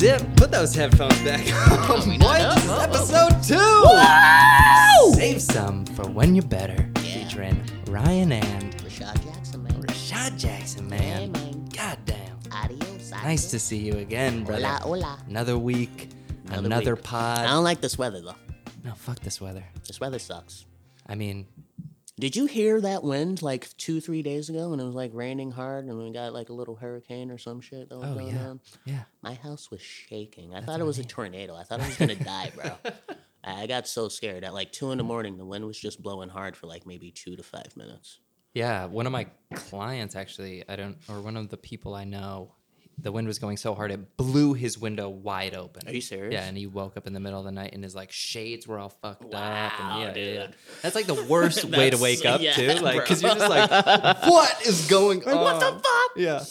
Zip, put those headphones back on. Oh, we Boy, this is episode two. Save some for when you're better. Yeah. Featuring Ryan and Rashad Jackson, man. Rashad Jackson, Yeah, man. man. God damn. Adios. Nice to see you again, brother. Hola, hola. Another week, Another another, week. pod. I don't like this weather though. no, fuck this weather. This weather sucks. I mean, Did you hear that wind like two, three days ago when it was like raining hard and we got like a little hurricane or some shit that was oh going yeah, on? yeah. My house was shaking. I thought it was a tornado. I thought I was gonna die, bro. I got so scared. At like two in the morning, the wind was just blowing hard for like maybe two to five minutes. Yeah, one of my clients actually, I don't, or one of the people I know, the wind was going so hard it blew his window wide open. Are you serious? Yeah, and he woke up in the middle of the night and his like shades were all fucked up. Wow, And yeah, yeah, yeah. dude. That's like the worst way to wake up yeah, too, like because you're just like, what is going on? what the fuck? Yeah.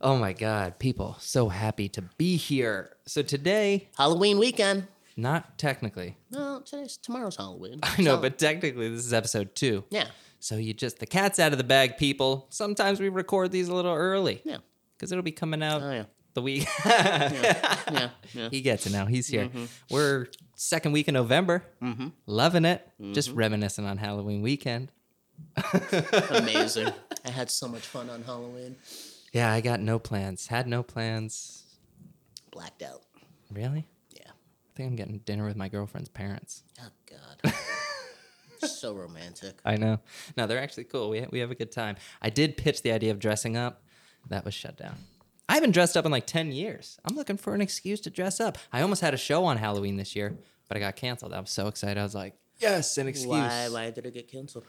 Oh my God, people, so happy to be here. So today, Halloween weekend. not technically, No, today's tomorrow's Halloween. I know, So- but technically, this is episode two. yeah, So you just the cat's out of the bag, people. Sometimes we record these a little early yeah, because it'll be coming out oh yeah, the week. yeah, yeah. he gets it now. He's here. Mm-hmm. We're second week in November. Mm-hmm. Loving it. Just mm-hmm. reminiscing on Halloween weekend. Amazing. I had so much fun on Halloween. Yeah, I got no plans. Had no plans. Blacked out. Really? Yeah. I think I'm getting dinner with my girlfriend's parents. Oh God. so romantic. I know. No, they're actually cool. We we have a good time. I did pitch the idea of dressing up. That was shut down. I haven't dressed up in like 10 years. I'm looking for an excuse to dress up. I almost had a show on Halloween this year, but I got canceled. I was so excited. I was like, yes, an excuse. Why? Why did it get canceled?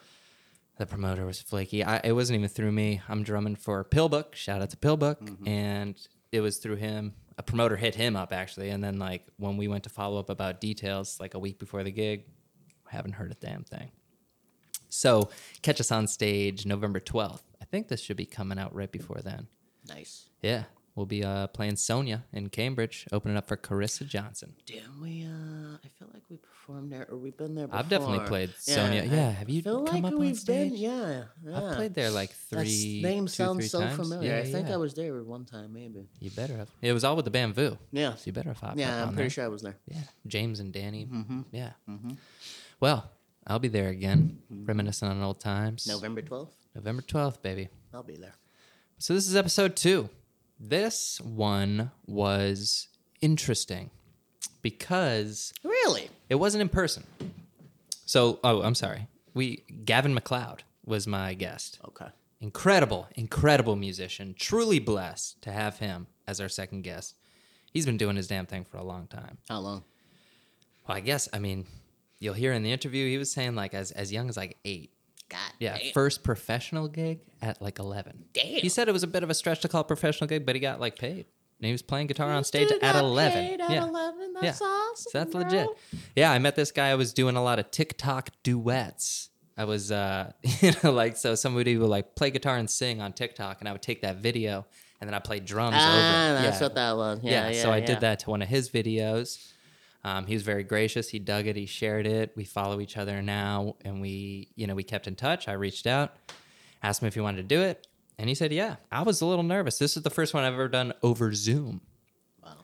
The promoter was flaky. I, it wasn't even through me. I'm drumming for Pillbook. Shout out to Pillbook. Mm-hmm. And it was through him. A promoter hit him up actually. And then like when we went to follow up about details, like a week before the gig, haven't heard a damn thing. So catch us on stage November 12th. Think this should be coming out right before then. Nice. Yeah. We'll be uh, playing Sonia in Cambridge, opening up for Carissa Johnson. Damn, we. Uh, I feel like we performed there, or we've been there. Before. I've definitely played Sonia. Yeah, have you feel come like up on we've been. stage? Yeah, yeah. I've played there like That three. name two, sounds so times. familiar. Yeah, I think. I was there one time, maybe. You better have. It was all with the bamboo. Yeah. So you better have Yeah, I'm on pretty there. sure I was there. Yeah, James and Danny. Mm-hmm. Yeah. Well, I'll be there again, reminiscing on old times. November 12th, November twelfth, baby. I'll be there. So this is episode two. This one was interesting because Really? it wasn't in person. So, oh, I'm sorry. We Gavin McLeod was my guest. Okay. Incredible, incredible musician. Truly blessed to have him as our second guest. He's been doing his damn thing for a long time. How long? Well, I guess I mean, you'll hear in the interview he was saying like as as young as like eight. God. Yeah, damn. first professional gig at like eleven. Damn. He said it was a bit of a stretch to call professional gig, but he got like paid. And he was playing guitar on stage at eleven. At yeah. 11? Yeah. That's awesome. So that's bro. legit. Yeah, I met this guy. I was doing a lot of TikTok duets. I was, uh, you know, like, so somebody would like play guitar and sing on TikTok, and I would take that video and then I play drums Ah, over it. that's yeah. what that was. yeah, Yeah, yeah. so I yeah. did that to one of his videos. Um, he was very gracious. He dug it. He shared it. We follow each other now, and we, you know, we kept in touch. I reached out, asked him if he wanted to do it, and he said, "Yeah." I was a little nervous. This is the first one I've ever done over Zoom. Wow.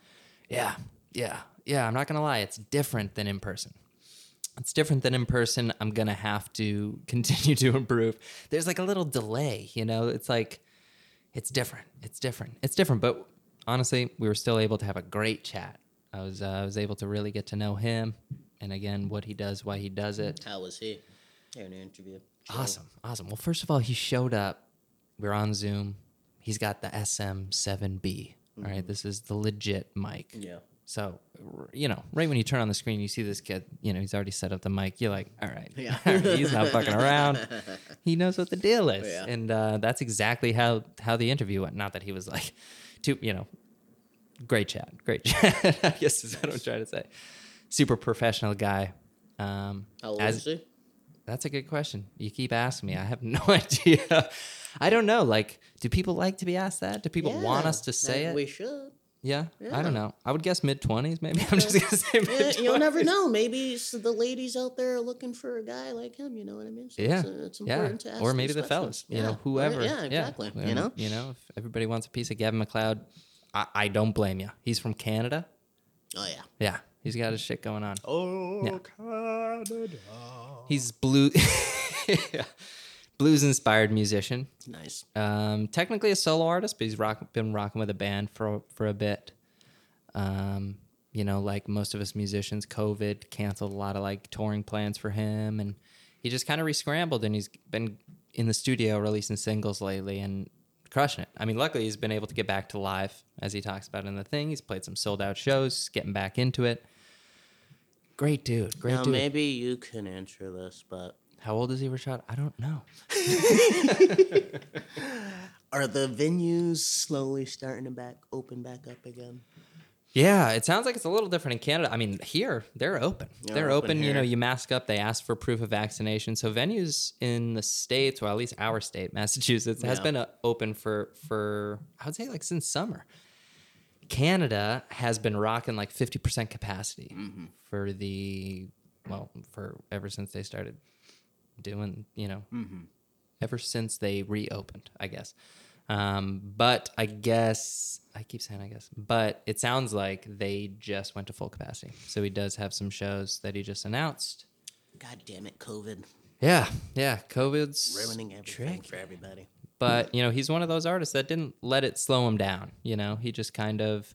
Yeah, yeah, yeah. I'm not gonna lie. It's different than in person. It's different than in person. I'm gonna have to continue to improve. There's like a little delay, you know. It's like, it's different. It's different. It's different. But honestly, we were still able to have a great chat. I was, uh, I was able to really get to know him, and again, what he does, why he does it. How was he? Here in the interview. Awesome, awesome. Well, first of all, he showed up. We are on Zoom. He's got the SM7B. All right, this is the legit mic. Yeah. So, you know, right when you turn on the screen, you see this kid, you know, he's already set up the mic. You're like, all right, Yeah. he's not fucking around. He knows what the deal is. Yeah. And uh, that's exactly how, how the interview went. Not that he was like, too, you know, great chat, great chat, I guess is what I'm trying to say. Super professional guy. Um, How old as- is he? that's a good question. You keep asking me. I have no idea. I don't know. Like, do people like to be asked that? Do people want us to say it? We should. Yeah, I don't know. I would guess mid twenties, maybe. I'm just gonna say Yeah, mid you'll never know. Maybe the ladies out there are looking for a guy like him. You know what I mean? So Yeah, it's, uh, it's yeah, important to ask or maybe the fellas. You Yeah, know, or- whoever. Yeah, exactly. You know. you know, if everybody wants a piece of Gavin McLeod, I, I don't blame you. He's from Canada. Oh yeah. Yeah, he's got his shit going on. Oh Yeah. Canada. He's blue, blues inspired musician. Nice. Um, technically a solo artist, but he's rock, been rocking with a band for for a bit. Um, you know, like most of us musicians, COVID canceled a lot of like touring plans for him, and he just kind of rescrambled, and he's been in the studio releasing singles lately and crushing it. I mean, luckily he's been able to get back to live, as he talks about in the thing. He's played some sold out shows, getting back into it. Great dude, great Now dude. maybe you can answer this, but How old is he, Rashad? I don't know. are the venues slowly starting to back open back up again? Yeah, it sounds like it's a little different in Canada. I mean, here they're open. They're They're, open open. You know, you mask up. They ask for proof of vaccination. So venues in the states, or at least our state, Massachusetts, has been uh, open for for I would say like since summer. Canada has been rocking like fifty percent capacity Mm-hmm. for the well for ever since they started doing you know Mm-hmm. ever since they reopened, I guess. Um, but I guess I keep saying I guess, but it sounds like they just went to full capacity. So he does have some shows that he just announced. God damn it, COVID Yeah, yeah. COVID's ruining everything tricky. for everybody. But you know, he's one of those artists that didn't let it slow him down. You know, he just kind of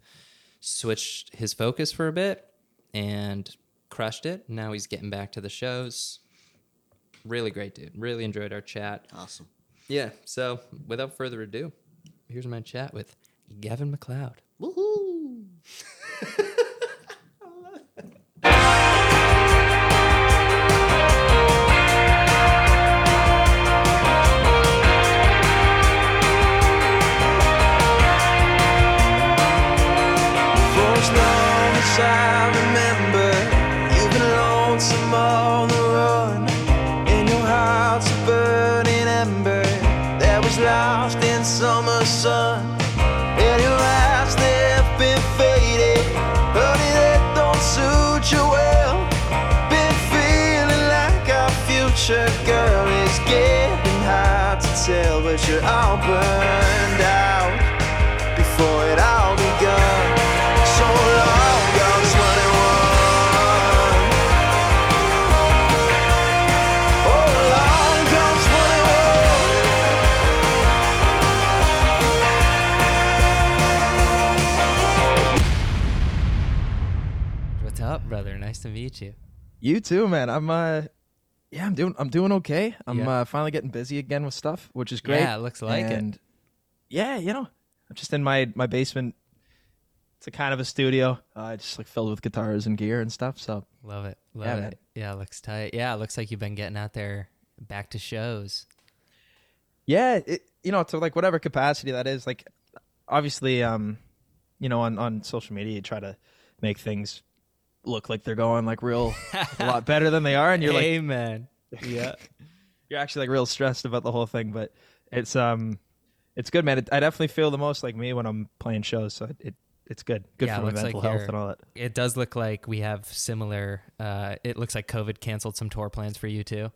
switched his focus for a bit and crushed it. Now he's getting back to the shows. Really great dude. Really enjoyed our chat. Awesome. Yeah. So without further ado, here's my chat with Gavin McLeod. Woohoo! Nice to meet you. You too, man. I'm uh yeah, I'm doing I'm doing okay. I'm Yeah. uh finally getting busy again with stuff, which is great. Yeah, it looks like it. and Yeah, you know, I'm just in my my basement. It's a kind of a studio, uh, just like filled with guitars and gear and stuff. So Love it. Love Yeah, it. man. Yeah, it looks tight. Yeah, it looks like you've been getting out there back to shows. yeah, it, you know, to like whatever capacity that is. Like, obviously, um, you know, on on social media, you try to make things look like they're going like real a lot better than they are, and you're like, Amen. yeah you're actually like real stressed about the whole thing but it's um it's good man it, i definitely feel the most like me when i'm playing shows so it, it it's good good Yeah, for my looks like mental health and all that It does look like we have similar. Uh, it looks like COVID canceled some tour plans for you too.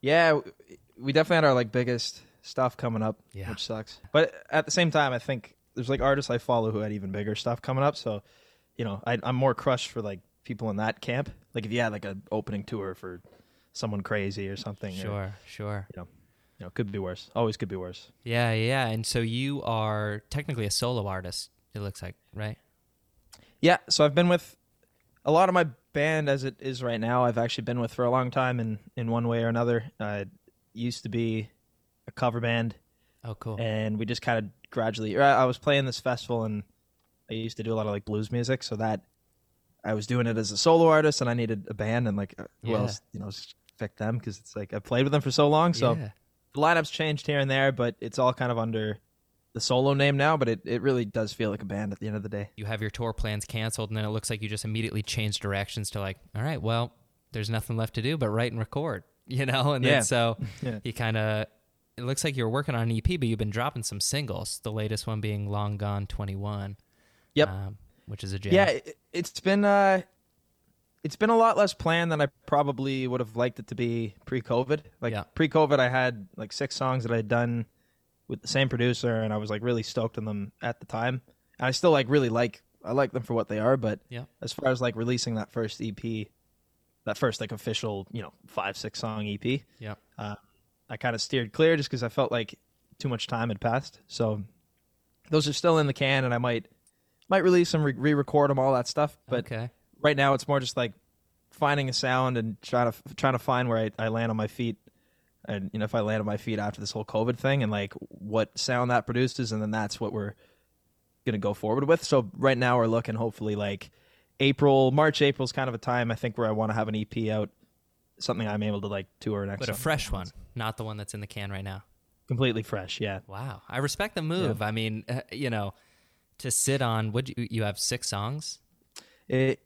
yeah we definitely had our like biggest stuff coming up Yeah. which sucks but at the same time i think there's like artists i follow who had even bigger stuff coming up so you know I, i'm more crushed for like people in that camp like if you had like an opening tour for someone crazy or something or, Sure, sure. you know you know could be worse always could be worse Yeah, yeah. And so you are technically a solo artist. It looks like, right? Yeah, so I've been with a lot of my band as it is right now. I've actually been with for a long time in in one way or another. Uh, it used to be a cover band, Oh, cool. and we just kind of gradually. I I was playing this festival, and I used to do a lot of like blues music, so that I was doing it as a solo artist, and I needed a band, and like uh, who Yeah. else, you know, pick them because it's like I played with them for so long, so yeah. the lineup's changed here and there, but it's all kind of under the solo name now. But it it really does feel like a band at the end of the day. you have your tour plans canceled, and then it looks like you just immediately change directions to like, all right, well, there's nothing left to do but write and record, you know? And Yeah. then so Yeah. you kind of, it looks like you're working on an EP, but you've been dropping some singles. The latest one being Long Gone 21. Yep. Um, which is a jam. Yeah, it, it's been uh it's been a lot less planned than I probably would have liked it to be pre-COVID. Like Yeah. pre-COVID I had like six songs that I had done with the same producer and I was like really stoked on them at the time. and I still like really like I like them for what they are. But Yeah. as far as like releasing that first EP, that first like official you know five six song EP, Yeah. I kind of steered clear just because I felt like too much time had passed. So those are still in the can, and I might might release them, re record them, all that stuff. But okay. right now, it's more just like finding a sound and trying to trying to find where I, I land on my feet. And you know, if I land on my feet after this whole COVID thing, and like what sound that produces, and then that's what we're gonna go forward with. So right now, we're looking hopefully like April, March, April is kind of a time I think where I want to have an EP out, something I'm able to like tour next. But a fresh one, not the one that's in the can right now. completely fresh. Yeah, Wow. I respect the move. I mean, uh, you know, to sit on Would you you have six songs. It,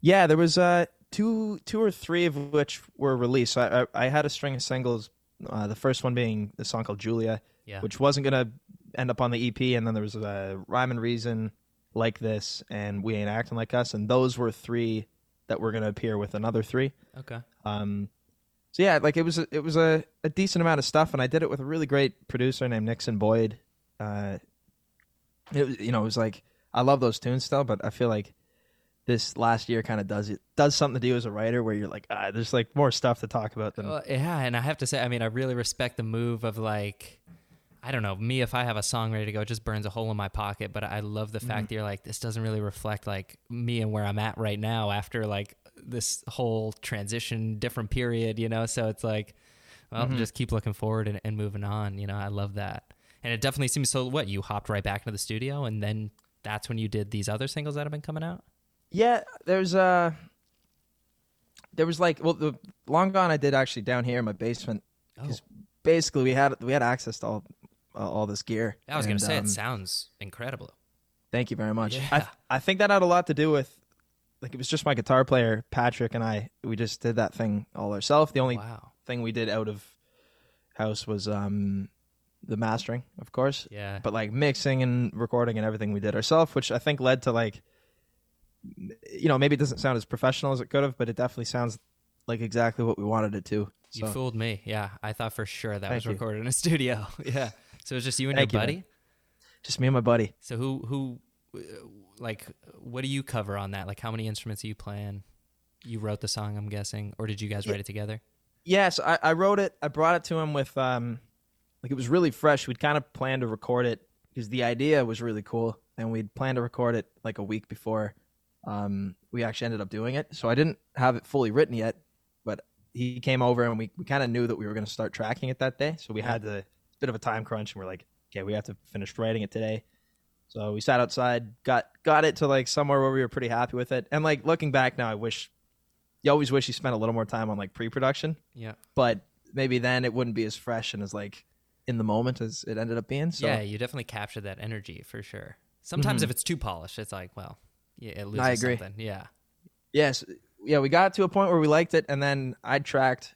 yeah, there was uh two two or three of which were released. So I, I I had a string of singles. Uh, the first one being the song called Julia, Yeah. which wasn't gonna end up on the EP, and then there was uh, Rhyme and Reason, like this, and We Ain't Acting Like Us, and those were three that were gonna appear with another three. Okay. Um, so yeah, like it was a, it was a, a decent amount of stuff, and I did it with a really great producer named Nixon Boyd. Uh, it you know it was like I love those tunes still, but I feel like this last year kind of does it does something to do as a writer where you're like ah, there's like more stuff to talk about than Well, yeah, and I have to say, I mean, I really respect the move of like, I don't know, me if I have a song ready to go, it just burns a hole in my pocket. But I love the Mm-hmm. fact that you're like, this doesn't really reflect like me and where I'm at right now after like this whole transition, different period, you know. So it's like, well, Mm-hmm. just keep looking forward and, and moving on. You know, I love that, and it definitely seems so. What you hopped right back into the studio, and then that's when you did these other singles that have been coming out. Yeah, there's uh there was like well the long gone I did actually down here in my basement Oh, because basically we had we had access to all uh, all this gear. I was gonna And, say um, it sounds incredible. Thank you very much. Yeah. I I think that had a lot to do with like it was just my guitar player Patrick and I we just did that thing all ourselves. The only Wow. thing we did out of house was um the mastering, of course. Yeah. But like mixing and recording and everything we did ourselves, which I think led to like you know, maybe it doesn't sound as professional as it could have, but it definitely sounds like exactly what we wanted it to. You So fooled me. Yeah, I thought for sure that Thank was you. recorded in a studio. yeah. So it was just you and Thank your buddy. just me and my buddy. So who who uh, like what do you cover on that? Like how many instruments are you playing? You wrote the song, I'm guessing, or did you guys write it together? Yes, I, I wrote it. I brought it to him with um, like it was really fresh. We'd kind of planned to record it because the idea was really cool, and we'd planned to record it like a week before. Um, we actually ended up doing it, so I didn't have it fully written yet. But he came over, and we, we kind of knew that we were going to start tracking it that day, so we had a bit of a time crunch, and we're like, okay, we have to finish writing it today. So we sat outside, got got it to like somewhere where we were pretty happy with it, and like looking back now, I wish you always wish you spent a little more time on like pre-production Yeah. but maybe then it wouldn't be as fresh and as like in the moment as it ended up being. So Yeah, you definitely captured that energy for sure. Sometimes if it's too polished, it's like, well, yeah, it loses Mm-hmm. I agree. something. Yeah. yes, yeah, we got to a point where we liked it, and then I tracked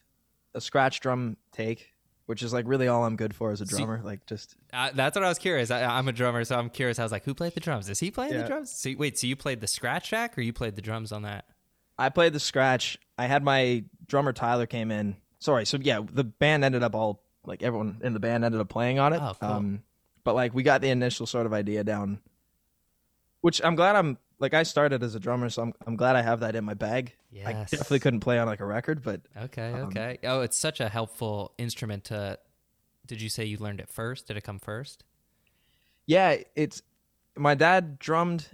a scratch drum take, which is like really all I'm good for as a See- drummer. like just Uh, that's what I was curious. I, I'm a drummer, so I'm curious. I was like, who played the drums? Is he playing the drums? So, wait, so you played the scratch track or you played the drums on that? I played the scratch. I had my drummer Tyler came in. Sorry, so yeah, the band ended up all like everyone in the band ended up playing on it. Oh, cool. Um, but like we got the initial sort of idea down, which I'm glad I'm like I started as a drummer, so I'm I'm glad I have that in my bag. I definitely couldn't play on like a record, but Okay, Um, okay. Oh, it's such a helpful instrument to. Did you say you learned it first? Did it come first? yeah, it's my dad drummed.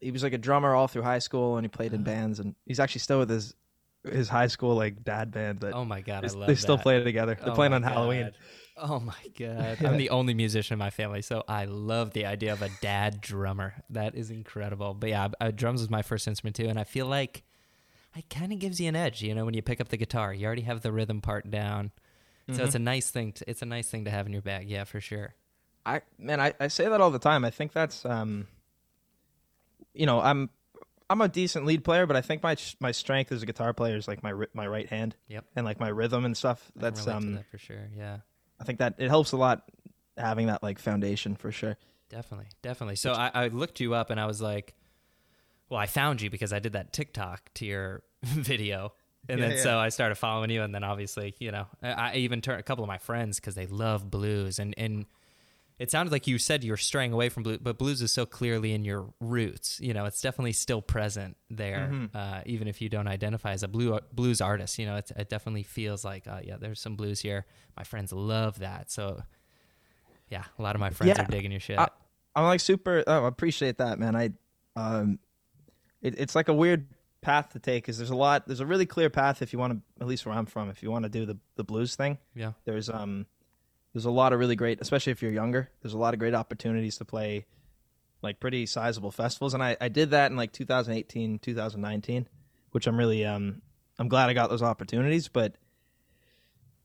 He was like a drummer all through high school, and he played in bands, and he's actually still with his his high school like dad band. That Oh my god, they, I love they still that. play together. They're Oh playing on Halloween. Oh my god, I'm the only musician in my family, so I love the idea of a dad drummer. That is incredible. But yeah, uh, drums was my first instrument too, and I feel like it kind of gives you an edge. You know, when you pick up the guitar, you already have the rhythm part down, so it's a nice thing. To, it's a nice thing to have in your bag. Yeah, for sure. I man, I, I say that all the time. I think that's um, you know, I'm I'm a decent lead player, but I think my my strength as a guitar player is like my my right hand Yep, and like my rhythm and stuff. I That's um, that for sure. Yeah. I think that it helps a lot having that like foundation for sure. Definitely, definitely. So I, I looked you up and I was like, well, I found you because I did that TikTok to your video. And Yeah, then yeah. so I started following you. And then obviously, you know, I, I even turned a couple of my friends because they love blues. And, and it sounded like you said you were straying away from blues, but blues is so clearly in your roots. You know, it's definitely still present there, Mm-hmm. uh, even if you don't identify as a blue blues artist. You know, it's, it definitely feels like, uh, yeah, there's some blues here. My friends love that. So, yeah, a lot of my friends Yeah. are digging your shit. I, I'm like super. Oh, I appreciate that, man. I, um, it, it's like a weird path to take because there's a lot. There's a really clear path if you want to, at least where I'm from, if you want to do the the blues thing. yeah, There's um, there's a lot of really great, especially if you're younger. There's a lot of great opportunities to play, like pretty sizable festivals, and I I did that in like 2018, 2019, which I'm really um, I'm glad I got those opportunities, but.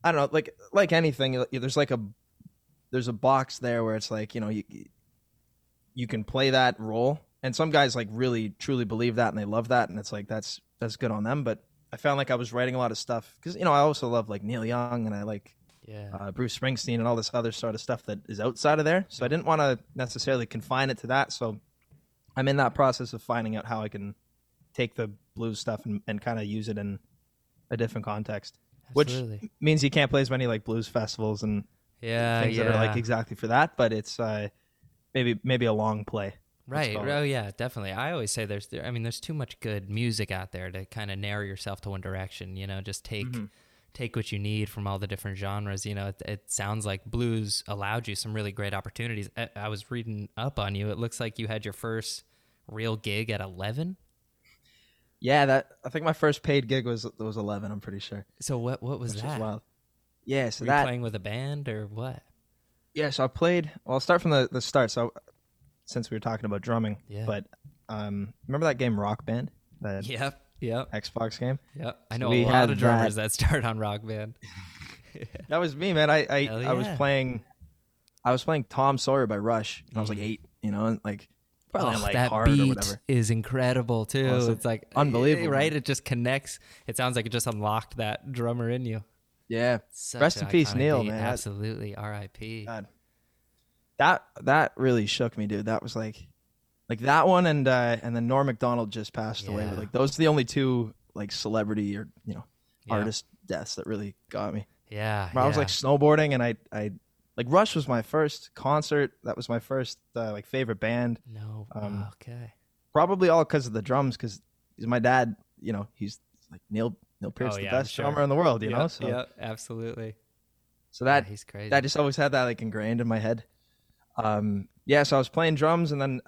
I don't know, like like anything, there's like a there's a box there where it's like you know you you can play that role and some guys like really truly believe that and they love that and it's like that's that's good on them but i found like i was writing a lot of stuff because you know i also love like neil young and i like yeah, uh, bruce springsteen and all this other sort of stuff that is outside of there so i didn't want to necessarily confine it to that so i'm in that process of finding out how i can take the blues stuff and, and kind of use it in a different context absolutely. which means you can't play as many like blues festivals and yeah, things yeah. that are like exactly for that, but it's uh, maybe maybe a long play. Right. Oh yeah, definitely. I always say there's there, I mean there's too much good music out there to kind of narrow yourself to one direction, you know, just take Mm-hmm. Take what you need from all the different genres, you know. It, it sounds like blues allowed you some really great opportunities. I, I was reading up on you. It looks like you had your first real gig at 11. Yeah, that I think my first paid gig was was eleven. I'm pretty sure. So what what was Which that? wild. Yeah, so Were that playing with a band or what? yeah, so I played. Well, I'll start from the the start. So since we were talking about drumming, Yeah. but um, remember that game Rock Band, that Yep. Yep. Xbox game? Yeah. I know we a lot of drummers that. start on Rock Band. That was me, man. I I, Hell I was playing, I was playing Tom Sawyer by Rush, and I was like mm-hmm. eight. You know, and like Oh, like that beat is incredible too. Awesome. It's like eh, Unbelievable, right? It just connects. It sounds like it just unlocked that drummer in you. Yeah, Such Rest in peace, Neil, beat. man. Absolutely, R.I.P. God. That that really shook me, dude. That was like, like that one, and uh, and then Norm Macdonald just passed away. Yeah. Like those are the only two like celebrity or you know Yeah. artist deaths that really got me. Yeah, I was like snowboarding, and I I like Rush was my first concert. That was my first uh, like favorite band. no, um, okay. Probably all because of the drums, because my dad. You know, he's like Neil Neil Peart, Oh, the yeah, I'm best sure. drummer in the world. You yeah, know, so yeah, absolutely. so that yeah, he's crazy. I just always had that like ingrained in my head. Um, yeah, so I was playing drums, and then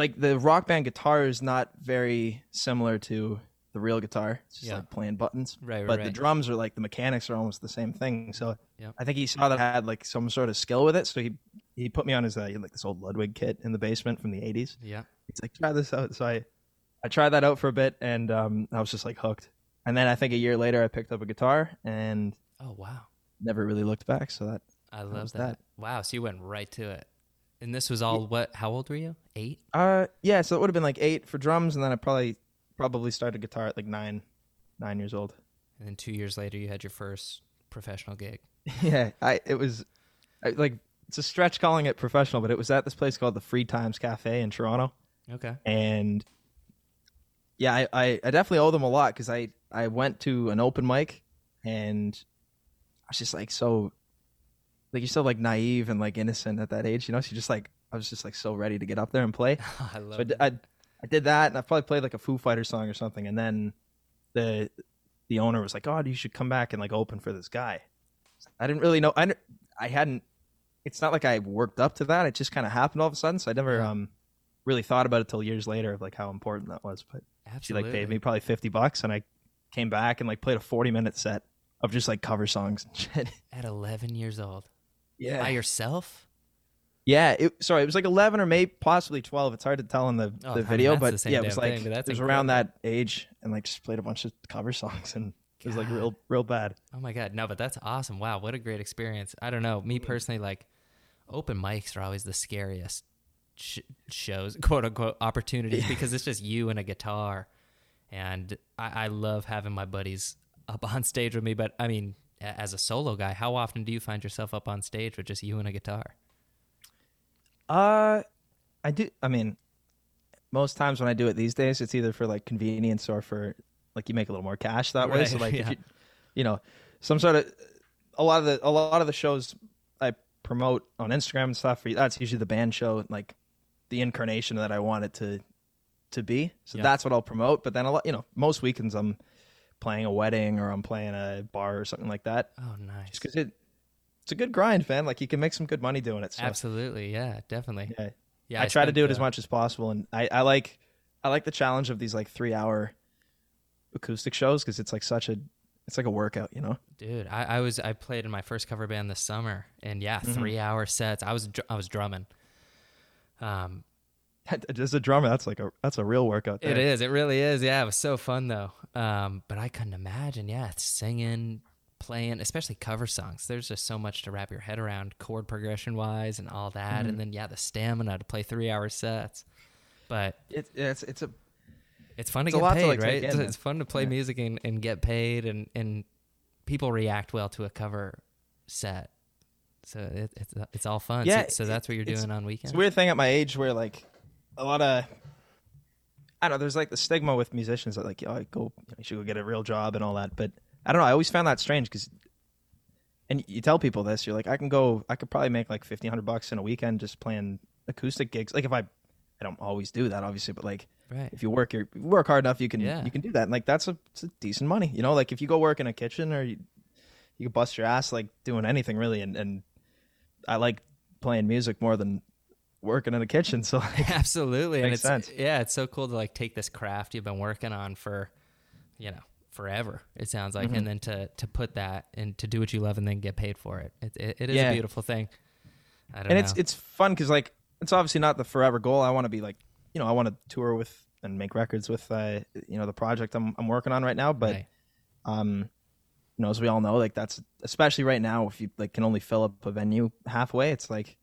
like the rock band guitar is not very similar to the real guitar. It's just Yeah. like playing buttons. Right, right, But the drums are like the mechanics are almost the same thing. So Yep. I think he saw that I had like some sort of skill with it. So he he put me on his uh, like this old Ludwig kit in the basement from the '80s. yeah, He's like, try this out. So I I tried that out for a bit, and um, I was just like hooked. And then I think a year later, I picked up a guitar and Oh wow, never really looked back. So that I love that. that. Wow, so you went right to it. And this was all what? How old were you? Eight. Uh, yeah. So it would have been like eight for drums, and then I probably probably started guitar at like nine, nine years old. And then two years later, you had your first professional gig. yeah, I it was I, like it's a stretch calling it professional, but it was at this place called the Free Times Cafe in Toronto, Okay. and yeah, I I, I definitely owe them a lot because I I went to an open mic, and I was just like so, like you're so like naive and like innocent at that age, you know. So you're just like I was just like so ready to get up there and play. I love So I, d- I, I did that, and I probably played like a Foo Fighter song or something, and then the the owner was like, "Oh, you should come back and like open for this guy." I didn't really know. I I hadn't. It's not like I worked up to that. It just kind of happened all of a sudden. So I never um really thought about it till years later of like how important that was. But she Absolutely. like paid me probably fifty bucks, and I came back and like played a forty minute set of just like cover songs and shit. at 11 years old. Yeah, By yourself? Yeah, it, sorry, it was like eleven or maybe possibly twelve. It's hard to tell in the, Oh, the video, but the yeah, it was like thing, it was around that age, and like just played a bunch of cover songs, and it was like real, real bad. Oh my god, no, but that's awesome. Wow, what a great experience. I don't know, me mm-hmm. personally, like open mics are always the scariest sh- shows, quote unquote, opportunities because it's just you and a guitar, and I-, I love having my buddies up on stage with me. But I mean, as a solo guy, how often do you find yourself up on stage with just you and a guitar? Uh, I do. I mean, most times when I do it these days, it's either for like convenience or for like you make a little more cash that way. So Right, like, if yeah. you, you know, some sort of a lot of the a lot of the shows I promote on Instagram and stuff, that's usually the band show, like the incarnation that I want it to to be. So Yeah. that's what I'll promote. But then a lot, you know, most weekends I'm playing a wedding or I'm playing a bar or something like that. Oh, nice. Just because it it's a good grind, man. Like you can make some good money doing it. So Absolutely. Yeah, definitely. yeah, Yeah, I, try to do it as uh, much as possible, and I, I like I like the challenge of these like three hour acoustic shows because it's like such a it's like a workout, you know. Dude, I, I was I played in my first cover band this summer, and yeah, Mm-hmm. three hour sets. I was I was drumming. Um, As a drummer, that's like a that's a real workout. There. it is, it really is. Yeah, it was so fun though. Um, but I couldn't imagine. Yeah, singing, playing, especially cover songs. There's just so much to wrap your head around, chord progression wise, and all that. Mm-hmm. And then yeah, the stamina to play three hour sets. But It, it's it's a it's fun to It's get lot to, paid, like, right? it's, it's fun to play Yeah. music and, and get paid, and and people react well to a cover set. So it, it's it's all fun. Yeah, so, so that's what you're doing on weekends. it's a weird thing at my age where like a lot of I don't know. There's like the stigma with musicians that like, oh, I go, you should go get a real job and all that. But I don't know. I always found that strange because, and you tell people this, you're like, I can go, I could probably make like fifteen hundred bucks in a weekend just playing acoustic gigs. Like if I, I don't always do that, obviously, but like Right. if you work your you work hard enough, you can Yeah. you can do that. And like that's a, it's a decent money, you know. Like if you go work in a kitchen or you, you can bust your ass like doing anything really. And and I like playing music more than working in a kitchen. So like, Absolutely. and Makes it's sense. yeah, it's so cool to like take this craft you've been working on for, you know, forever. It sounds like, Mm-hmm. and then to to put that and to do what you love and then get paid for it. It it, it is Yeah. a beautiful thing. I don't and know. it's it's fun because like it's obviously not the forever goal. I want to be like you know I want to tour with and make records with uh you know the project I'm I'm working on right now. But Right. um you know as we all know like that's especially right now if you like can only fill up a venue halfway, it's like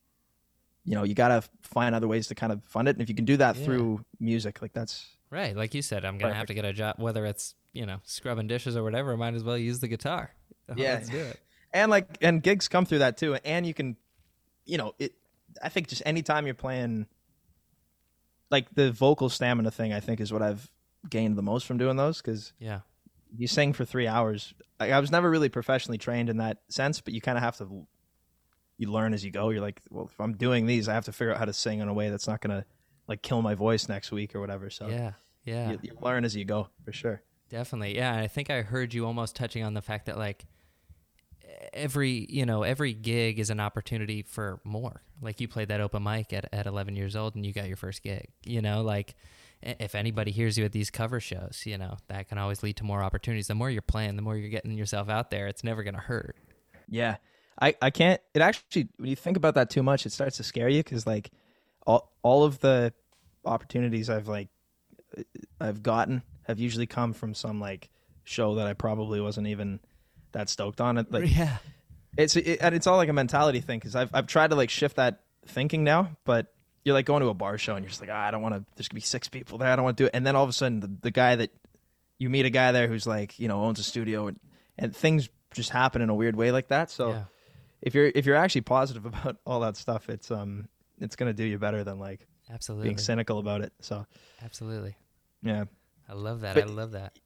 you know you gotta find other ways to kind of fund it. And if you can do that Yeah. through music, like that's Right, like you said, I'm gonna have to get a job, whether it's you know scrubbing dishes or whatever. I might as well use the guitar. Uh, yeah. let's do it. and like and gigs come through that too and you can you know it i think just anytime you're playing like the vocal stamina thing i think is what i've gained the most from doing those because Yeah, you sing for three hours I, I was never really professionally trained in that sense but you kind of have to you learn as you go you're like well if i'm doing these i have to figure out how to sing in a way that's not gonna like kill my voice next week or whatever so yeah, yeah. you, you learn as you go for sure Definitely. Yeah. and I think I heard you almost touching on the fact that like every, you know, every gig is an opportunity for more. Like you played that open mic at, at 11 years old and you got your first gig, you know, like if anybody hears you at these cover shows, you know, that can always lead to more opportunities. The more you're playing, the more you're getting yourself out there. It's never going to hurt. Yeah. I, I can't it actually when you think about that too much it starts to scare you cuz like all all of the opportunities I've like I've gotten have usually come from some like show that I probably wasn't even that stoked on it like yeah. it's it, and it's all like a mentality thing cuz I've I've tried to like shift that thinking now but you're like going to a bar show and you're just like ah, I don't want to there's going to be six people there I don't want to do it and then all of a sudden the, the guy that you meet a guy there who's like you know owns a studio and and things just happen in a weird way like that so Yeah. If you're if you're actually positive about all that stuff, it's um it's gonna do you better than like Absolutely. being cynical about it. So Absolutely. yeah, I love that. But- I love that.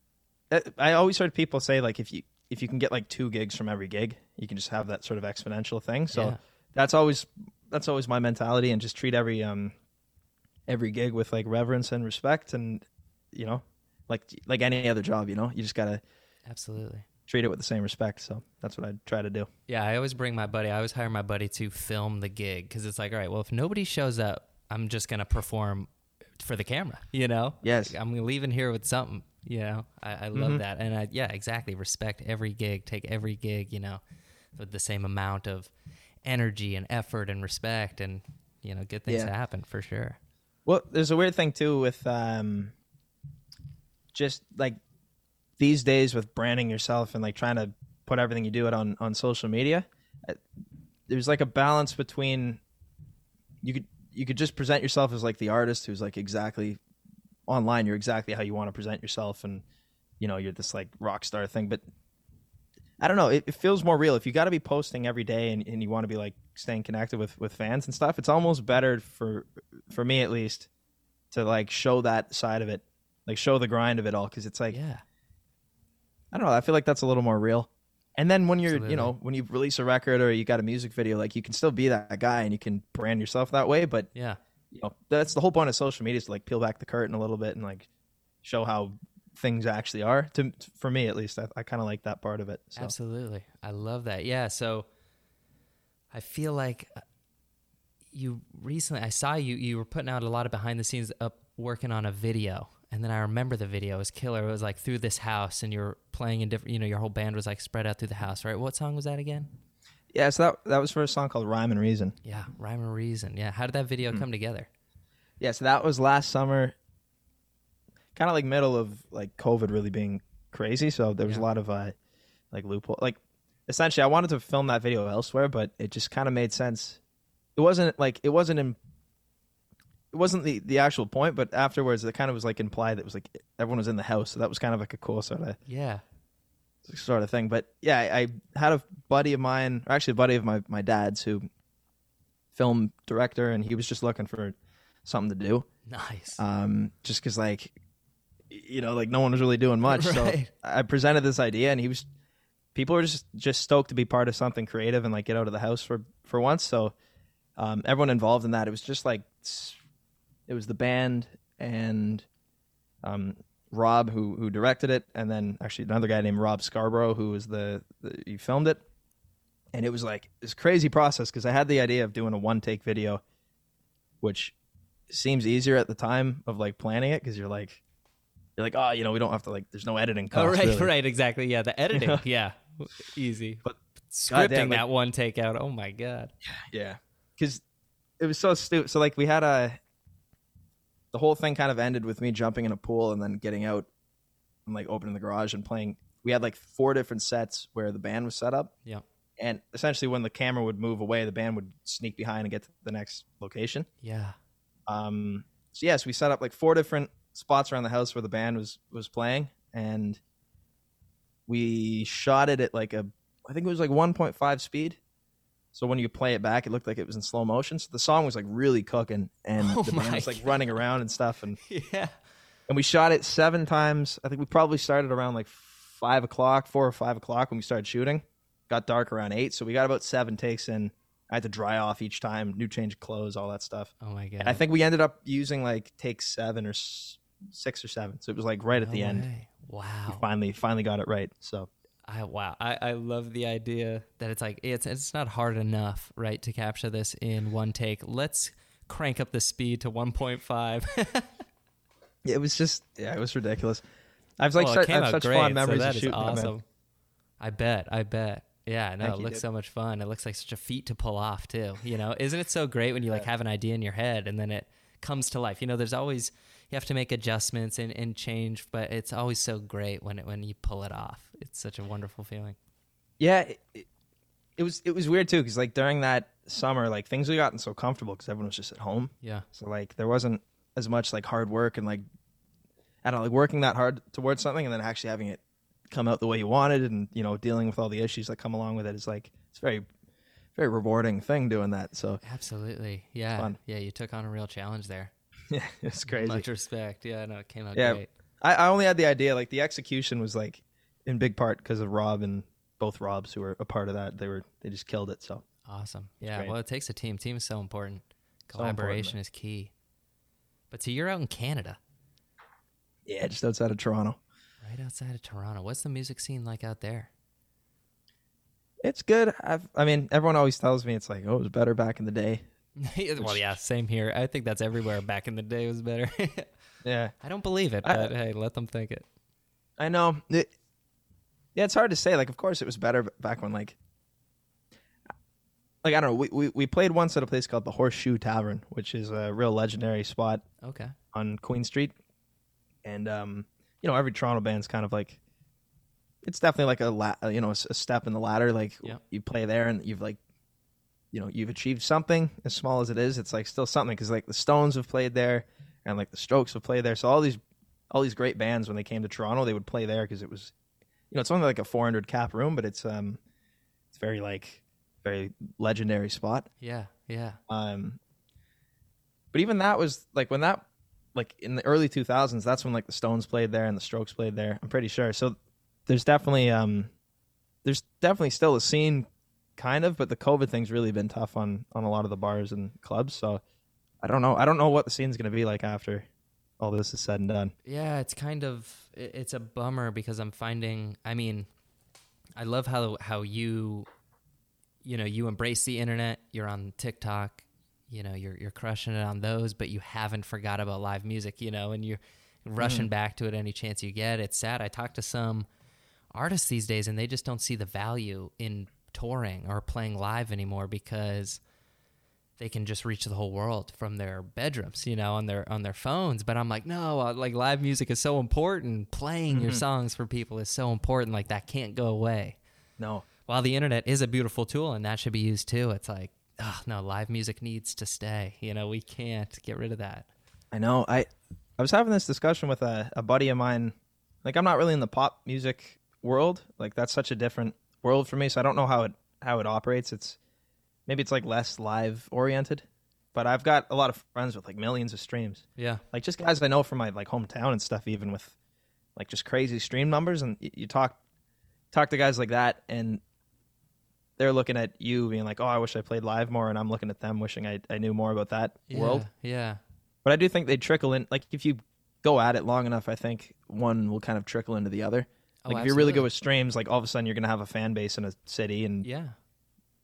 I always heard people say like if you if you can get like two gigs from every gig, you can just have that sort of exponential thing. So Yeah. that's always that's always my mentality, and just treat every um every gig with like reverence and respect, and you know like like any other job, you know you just gotta Absolutely. Treat it with the same respect. So that's what I try to do. Yeah, I always bring my buddy. I always hire my buddy to film the gig because it's like, all right, well, if nobody shows up, I'm just gonna perform for the camera. You know? Yes. I'm leaving here with something. You know, I, I love that, and I, yeah, exactly. Respect every gig. Take every gig. You know, with the same amount of energy and effort and respect, and you know, good things Yeah. happen for sure. Well, there's a weird thing too with um, just like these days with branding yourself and like trying to put everything you do it on on social media. uh, There's like a balance between you could you could just present yourself as like the artist who's like exactly online. You're exactly how you want to present yourself, and you know you're this like rock star thing. But I don't know. It, it feels more real if you got to be posting every day and, and you want to be like staying connected with with fans and stuff. It's almost better for for me at least to like show that side of it, like show the grind of it all, because it's like Yeah. I don't know. I feel like that's a little more real. And then when you're, Absolutely. you know, when you release a record or you got a music video, like you can still be that guy and you can brand yourself that way. But Yeah. you know, that's the whole point of social media is to like peel back the curtain a little bit and like show how things actually are. To for me at least, I, I kind of like that part of it. So. Absolutely. I love that. Yeah. So I feel like uh, you recently, I saw you, you were putting out a lot of behind the scenes up working on a video. And then I remember the video was killer. It was like through this house and you're playing in different, you know, your whole band was like spread out through the house, right? What song was that again? Yeah, so that that was for a song called Rhyme and Reason. Yeah. Rhyme and Reason. Yeah. How did that video come together? Yeah, so that was last summer, kind of like middle of like COVID really being crazy. So there was Yeah. a lot of uh, like loophole. Like essentially, I wanted to film that video elsewhere, but it just kind of made sense. It wasn't like it wasn't in. It wasn't the the actual point, but afterwards, it kind of was like implied that it was like everyone was in the house, so that was kind of like a cool sort of Yeah. sort of thing. But yeah, I, I had a buddy of mine, or actually a buddy of my my dad's, who film director, and he was just looking for something to do Nice. um, just because like you know like no one was really doing much so i presented this idea and he was people were just just stoked to be part of something creative and like get out of the house for for once so um, everyone involved in that it was just like it was the band and um, rob who who directed it and then actually another guy named rob scarborough who was the, the he filmed it and it was like this crazy process because i had the idea of doing a one take video which seems easier at the time of like planning it because you're like you're like oh you know we don't have to like there's no editing oh, right. really. Right. Exactly. Yeah. The editing. yeah. Easy. But scripting goddamn, like- that one take out. Oh my God. yeah because it was so stupid so like we had a the whole thing kind of ended with me jumping in a pool and then getting out and like opening the garage and playing we had like four different sets where the band was set up Yeah. and essentially when the camera would move away the band would sneak behind and get to the next location Yeah. Um, so yes, we set up like four different spots around the house where the band was was playing, and we shot it at like a, I think it was like 1.5 speed. So when you play it back, it looked like it was in slow motion. So the song was like really cooking, and Oh the band was like running around and stuff. And Yeah. and we shot it seven times. I think we probably started around like five o'clock, four or five o'clock when we started shooting. Got dark around eight, so we got about seven takes in. I had to dry off each time, new change of clothes, all that stuff. Oh my God. And I think we ended up using like take seven or s- six or seven. So it was like right at No the end. way. We Wow. finally, finally got it right. So I wow. I, I love the idea that it's like it's it's not hard enough, right, to capture this in one take. Let's crank up the speed to 1.5. it was just, yeah, it was ridiculous. I've like well, such, I have such great. fond so memories that of shooting awesome. I bet. I bet. Yeah, no, it looks so much fun. It looks like such a feat to pull off too. You know, isn't it so great when you like have an idea in your head and then it comes to life? You know, there's always you have to make adjustments and, and change, but it's always so great when it when you pull it off. It's such a wonderful feeling. Yeah, it, it, was it was weird too because like during that summer, like things had gotten so comfortable because everyone was just at home. Yeah. So like there wasn't as much like hard work and like I don't know, like working that hard towards something and then actually having it come out the way you wanted and you know dealing with all the issues that come along with it is like it's very very rewarding thing doing that. So Absolutely. Yeah. Yeah, you took on a real challenge there. Yeah, it's crazy. Much respect. Yeah, no, it came out Yeah. great. I, I only had the idea like the execution was like in big part because of Rob and both Robs who were a part of that. They were they just killed it. So Awesome. Yeah. Well, it takes a team. Team is so important. So important, Collaboration is key. But so you're out in Canada, yeah, just outside of Toronto. right outside of Toronto. What's the music scene like out there? It's good. I've, I mean, everyone always tells me it's like, oh, it was better back in the day. well, yeah, same here. I think that's everywhere. Back in the day was better. Yeah, I don't believe it, I- but hey, let them think it. I know. It, yeah, it's hard to say. Like, of course, it was better back when, like, like I don't know. We, we we played once at a place called the Horseshoe Tavern, which is a real legendary spot Okay. on Queen Street, and um, you know, every Toronto band's kind of like, it's definitely like a la- you know a step in the ladder. Like, Yeah. you play there, and you've like, you know, you've achieved something as small as it is. It's like still something because like the Stones have played there, and like the Strokes have played there. So all these all these great bands when they came to Toronto, they would play there because it was, you know, it's only like a 400 cap room, but it's um, it's very like very legendary spot. Yeah. Yeah. Um, but even that was like when that, like in the early 2000s, that's when like the Stones played there and the Strokes played there. I'm pretty sure. So there's definitely um, there's definitely still a scene, kind of, but the COVID thing's really been tough on on a lot of the bars and clubs. So I don't know. I don't know what the scene's gonna be like after all this is said and done. Yeah, it's kind of it's a bummer because I'm finding. I mean, I love how how you, you know, you embrace the internet. You're on TikTok. You know, you're you're crushing it on those, but you haven't forgot about live music. You know, and you're rushing mm. back to it any chance you get. It's sad. I talked to some artists these days, and they just don't see the value in touring or playing live anymore because they can just reach the whole world from their bedrooms, you know, on their on their phones. But I'm like, no, uh, like live music is so important. Playing your songs for people is so important. Like that can't go away. No. While the internet is a beautiful tool and that should be used too, it's like, oh no, live music needs to stay. You know, we can't get rid of that. I know. I I was having this discussion with a, a buddy of mine. Like I'm not really in the pop music world. Like that's such a different world for me. So I don't know how it how it operates. It's maybe it's like less live oriented. But I've got a lot of friends with like millions of streams. Yeah. Like just guys I know from my like hometown and stuff, even with like just crazy stream numbers. And you talk talk to guys like that, and they're looking at you being like, "Oh, I wish I played live more," and I'm looking at them wishing I, I knew more about that world. Yeah. But I do think they trickle in. Like if you go at it long enough, I think one will kind of trickle into the other. Oh, Like if you're really good with streams, like all of a sudden you're gonna have a fan base in a city, and Yeah.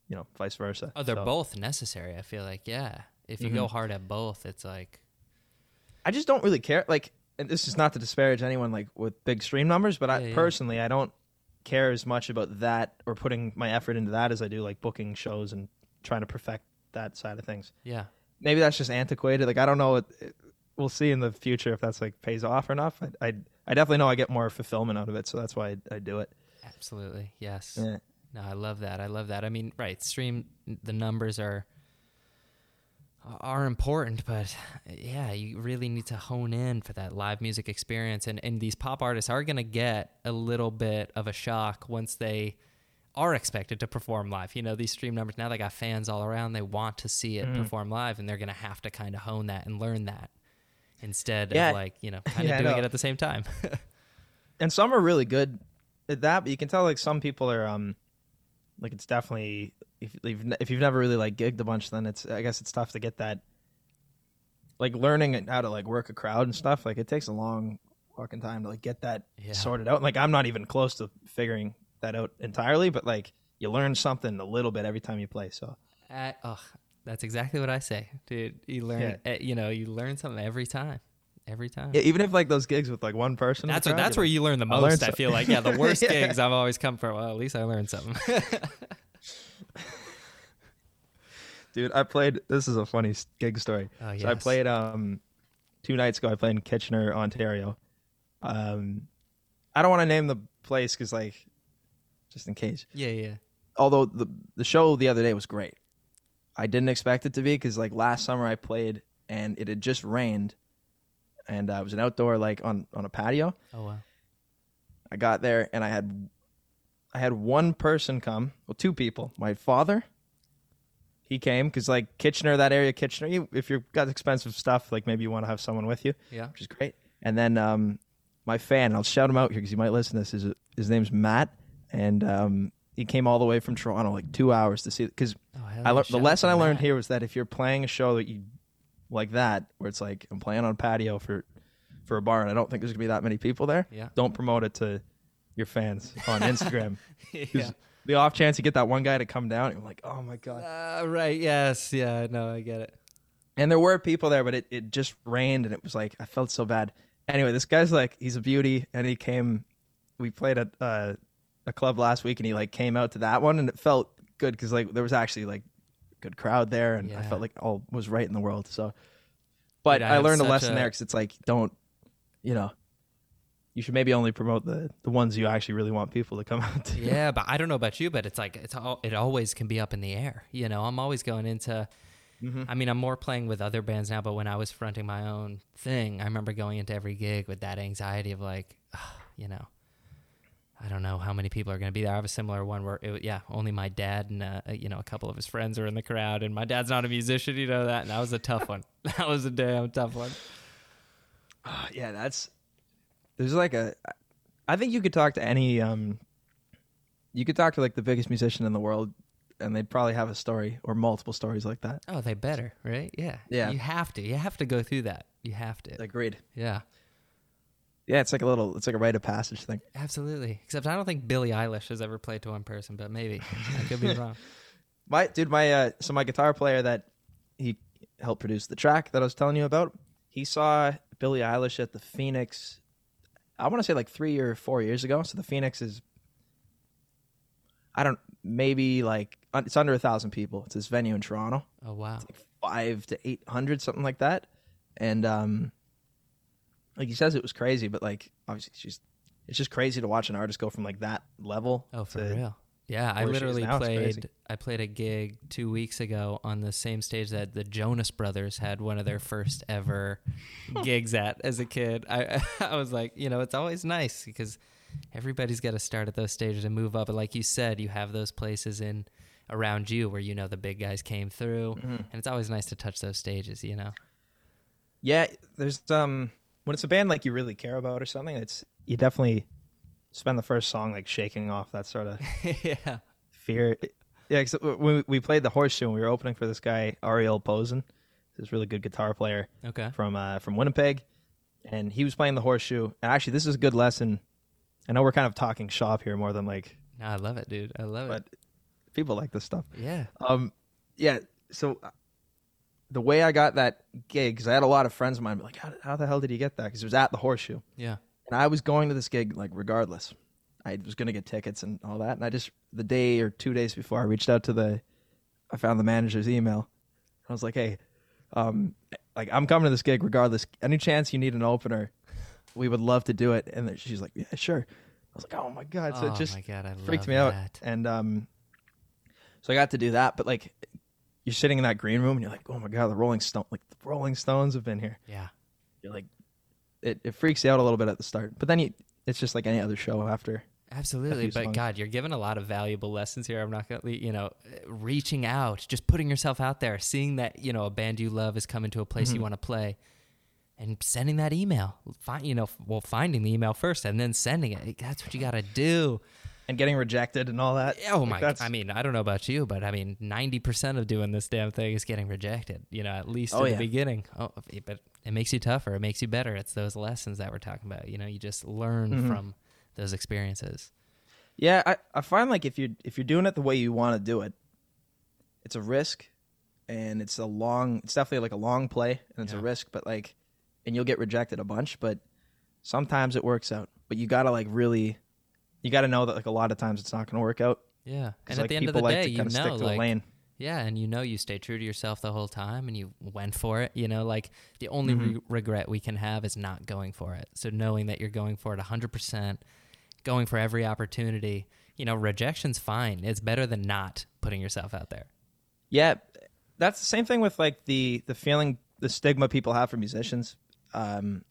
you know vice versa. Oh, they're So, both necessary. I feel like, yeah. If you Mm-hmm. go hard at both, it's like, I just don't really care. Like, and this is not to disparage anyone like with big stream numbers, but I Yeah, yeah. personally I don't care as much about that or putting my effort into that as I do like booking shows and trying to perfect that side of things. yeah. Maybe that's just antiquated. Like I don't know. It, it- we'll see in the future if that's like pays off or not. I I, I definitely know I get more fulfillment out of it, so that's why I, I do it. Absolutely. Yes. Yeah. No, I love that. I love that. I mean, right, stream the numbers are are important, but yeah, you really need to hone in for that live music experience and and these pop artists are going to get a little bit of a shock once they are expected to perform live. You know, these stream numbers now they got fans all around. They want to see it mm-hmm. perform live and they're going to have to kind of hone that and learn that instead Yeah. of like, you know, kind of Yeah, doing it at the same time. and some are really good at that but you can tell like some people are um like it's definitely if you've if you've never really like gigged a bunch then it's i guess it's tough to get that like learning how to like work a crowd and stuff like it takes a long fucking time to like get that Yeah. sorted out like i'm not even close to figuring that out entirely but like you learn something a little bit every time you play so oh, that's exactly what I say, dude. You learn, Yeah. you know, you learn something every time, every time. yeah, even if like those gigs with like one person that's where, crowd, that's you're where like, you learn the most. I some- feel like, yeah, the worst Yeah. gigs I've always come from. Well, at least I learned something. dude i played this is a funny gig story Oh, so i played um two nights ago i played in kitchener ontario um i don't want to name the place because like just in case yeah, yeah. although the the show the other day was great i didn't expect it to be because like last summer i played and it had just rained and uh, it was an outdoor like on on a patio Oh wow. I got there and I had I had one person come, well, two people. My father, he came because like Kitchener, that area, Kitchener. You, if you've got expensive stuff, like maybe you want to have someone with you, Yeah. which is great. And then um, my fan, I'll shout him out here because you might listen to this. His his name's Matt, and um, he came all the way from Toronto, like two hours to see. Because Oh, I learned the lesson I learned Matt. here was that if you're playing a show that you like that, where it's like I'm playing on a patio for for a bar, and I don't think there's gonna be that many people there. Yeah. Don't promote it to your fans on Instagram. yeah. The off chance you get that one guy to come down, you're like, oh my god. Uh, right. Yes. Yeah. No, I get it. And there were people there, but it, it just rained, and it was like I felt so bad. Anyway, this guy's like he's a beauty, and he came. We played at uh, a club last week, and he like came out to that one, and it felt good because like there was actually like good crowd there, and I felt like all was right in the world. So, but Dude, I I learned a lesson a- there because it's like don't, you know, you should maybe only promote the the ones you actually really want people to come out to. Yeah, but I don't know about you, but it's like it's all, it always can be up in the air. You know, I'm always going into. Mm-hmm. I mean, I'm more playing with other bands now, but when I was fronting my own thing, I remember going into every gig with that anxiety of like, you know, I don't know how many people are going to be there. I have a similar one where, it, yeah, only my dad and uh, you know a couple of his friends are in the crowd, and my dad's not a musician, you know that, and that was a tough one. that was a damn tough one. yeah, that's there's like a I think you could talk to any um you could talk to like the biggest musician in the world, and they'd probably have a story or multiple stories like that. Oh, they better, right? Yeah. Yeah. You have to. You have to go through that. You have to. Agreed. yeah. Yeah, it's like a little, it's like a rite of passage thing. Absolutely. Except I don't think Billie Eilish has ever played to one person, but maybe. I could be wrong. My dude, my uh, so my guitar player that he helped produce the track that I was telling you about, he saw Billie Eilish at the Phoenix. I want to say like three or four years ago. So the Phoenix is, I don't maybe like it's under a thousand people. It's this venue in Toronto, Oh, wow. like five to eight hundred something like that, and um, like he says it was crazy, but like obviously she's. It's just crazy to watch an artist go from like that level. Oh, for to- real? Yeah, I where she is literally now, it's crazy. played. I played a gig two weeks ago on the same stage that the Jonas Brothers had one of their first ever gigs at as a kid. I I was like, you know, it's always nice because everybody's got to start at those stages and move up. And like you said, you have those places in around you where you know the big guys came through, Mm-hmm. and it's always nice to touch those stages. You know. Yeah, there's um when it's a band like you really care about or something, it's you definitely spend the first song like shaking off that sort of yeah. fear. Yeah, 'cause when we played the horseshoe, and we were opening for this guy Ariel Posen, this really good guitar player Okay. from uh, from Winnipeg, and he was playing the horseshoe. And actually, this is a good lesson. I know we're kind of talking shop here more than like, No, I love it, dude. I love it. but people like this stuff. Yeah. Um, yeah. So uh, the way I got that gig, because I had a lot of friends of mine be like, how, how the hell did you get that? Because it was at the Horseshoe, Yeah. and I was going to this gig like regardless. I was going to get tickets and all that, and I just the day or two days before I reached out to the, I found the manager's email. I was like, hey, um, like I'm coming to this gig regardless. Any chance you need an opener, we would love to do it. And then she's like, yeah, sure. I was like, oh my god! So oh it just my god, freaked me out. And um, so I got to do that. But like, you're sitting in that green room and you're like, oh my god, the Rolling Stone, like the Rolling Stones have been here. Yeah. You're like, it, it freaks you out a little bit at the start, but then you, it's just like any other show after. Absolutely, but songs. God, you're giving a lot of valuable lessons here. I'm not gonna, you know, reaching out, just putting yourself out there, seeing that you know a band you love is coming to a place Mm-hmm. you want to play, and sending that email. Find, you know, well, finding the email first and then sending it. That's what you got to do. And getting rejected and all that. Oh Like, my! that's- I mean, I don't know about you, but I mean, ninety percent of doing this damn thing is getting rejected. You know, at least Oh, in yeah. the beginning. Oh, but it makes you tougher. It makes you better. It's those lessons that we're talking about. You know, you just learn Mm-hmm. from those experiences. Yeah, I, I find like if you if you're doing it the way you want to do it, it's a risk, and it's a long. It's definitely like a long play, and it's a risk. But like, and you'll get rejected a bunch, but sometimes it works out. But you gotta like really, you gotta know that like a lot of times it's not gonna work out. Yeah, and at like, the end of the like day, to you know, to like, lane. yeah, and you know, you stay true to yourself the whole time, and you went for it. You know, like the only Mm-hmm. re- regret we can have is not going for it. So knowing that you're going for it 100, percent going for every opportunity. You know, rejection's fine. It's better than not putting yourself out there. Yeah, that's the same thing with like the the feeling, the stigma people have for musicians. Um,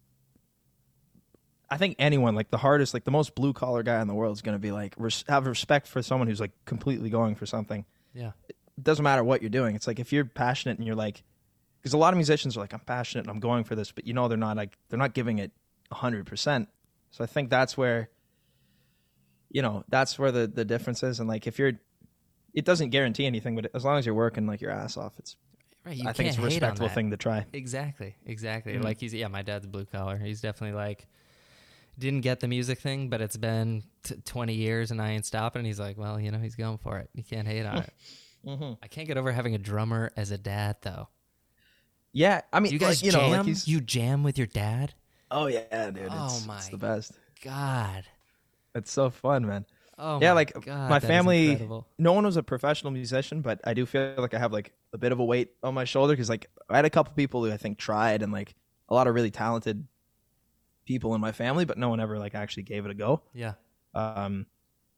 I think anyone, like the hardest, like the most blue collar guy in the world, is going to be like res- have respect for someone who's like completely going for something. Yeah, It doesn't matter what you're doing. It's like if you're passionate and you're like, because a lot of musicians are like, I'm passionate and I'm going for this, but you know they're not like they're not giving it hundred percent. So I think that's where, you know, that's where the the difference is. And like if you're, it doesn't guarantee anything, but as long as you're working like your ass off, it's right. You I think it's a can't hate on respectable thing to try. Exactly, exactly. Mm-hmm. Like he's yeah, my dad's blue collar. He's definitely like didn't get the music thing, but it's been t- 20 years and I ain't stopping. And He's like, well, you know, he's going for it. You can't hate on it. Mm-hmm. I can't get over having a drummer as a dad though. Yeah, I mean, Do you guys like, you jam? know, like You jam with your dad? oh yeah, dude, it's, Oh, my it's the best. God. It's so fun, man. Oh yeah, my like God, my family. No one was a professional musician, but I do feel like I have like a bit of a weight on my shoulder because like I had a couple people who I think tried and like a lot of really talented people in my family, but no one ever like actually gave it a go. Yeah. Um,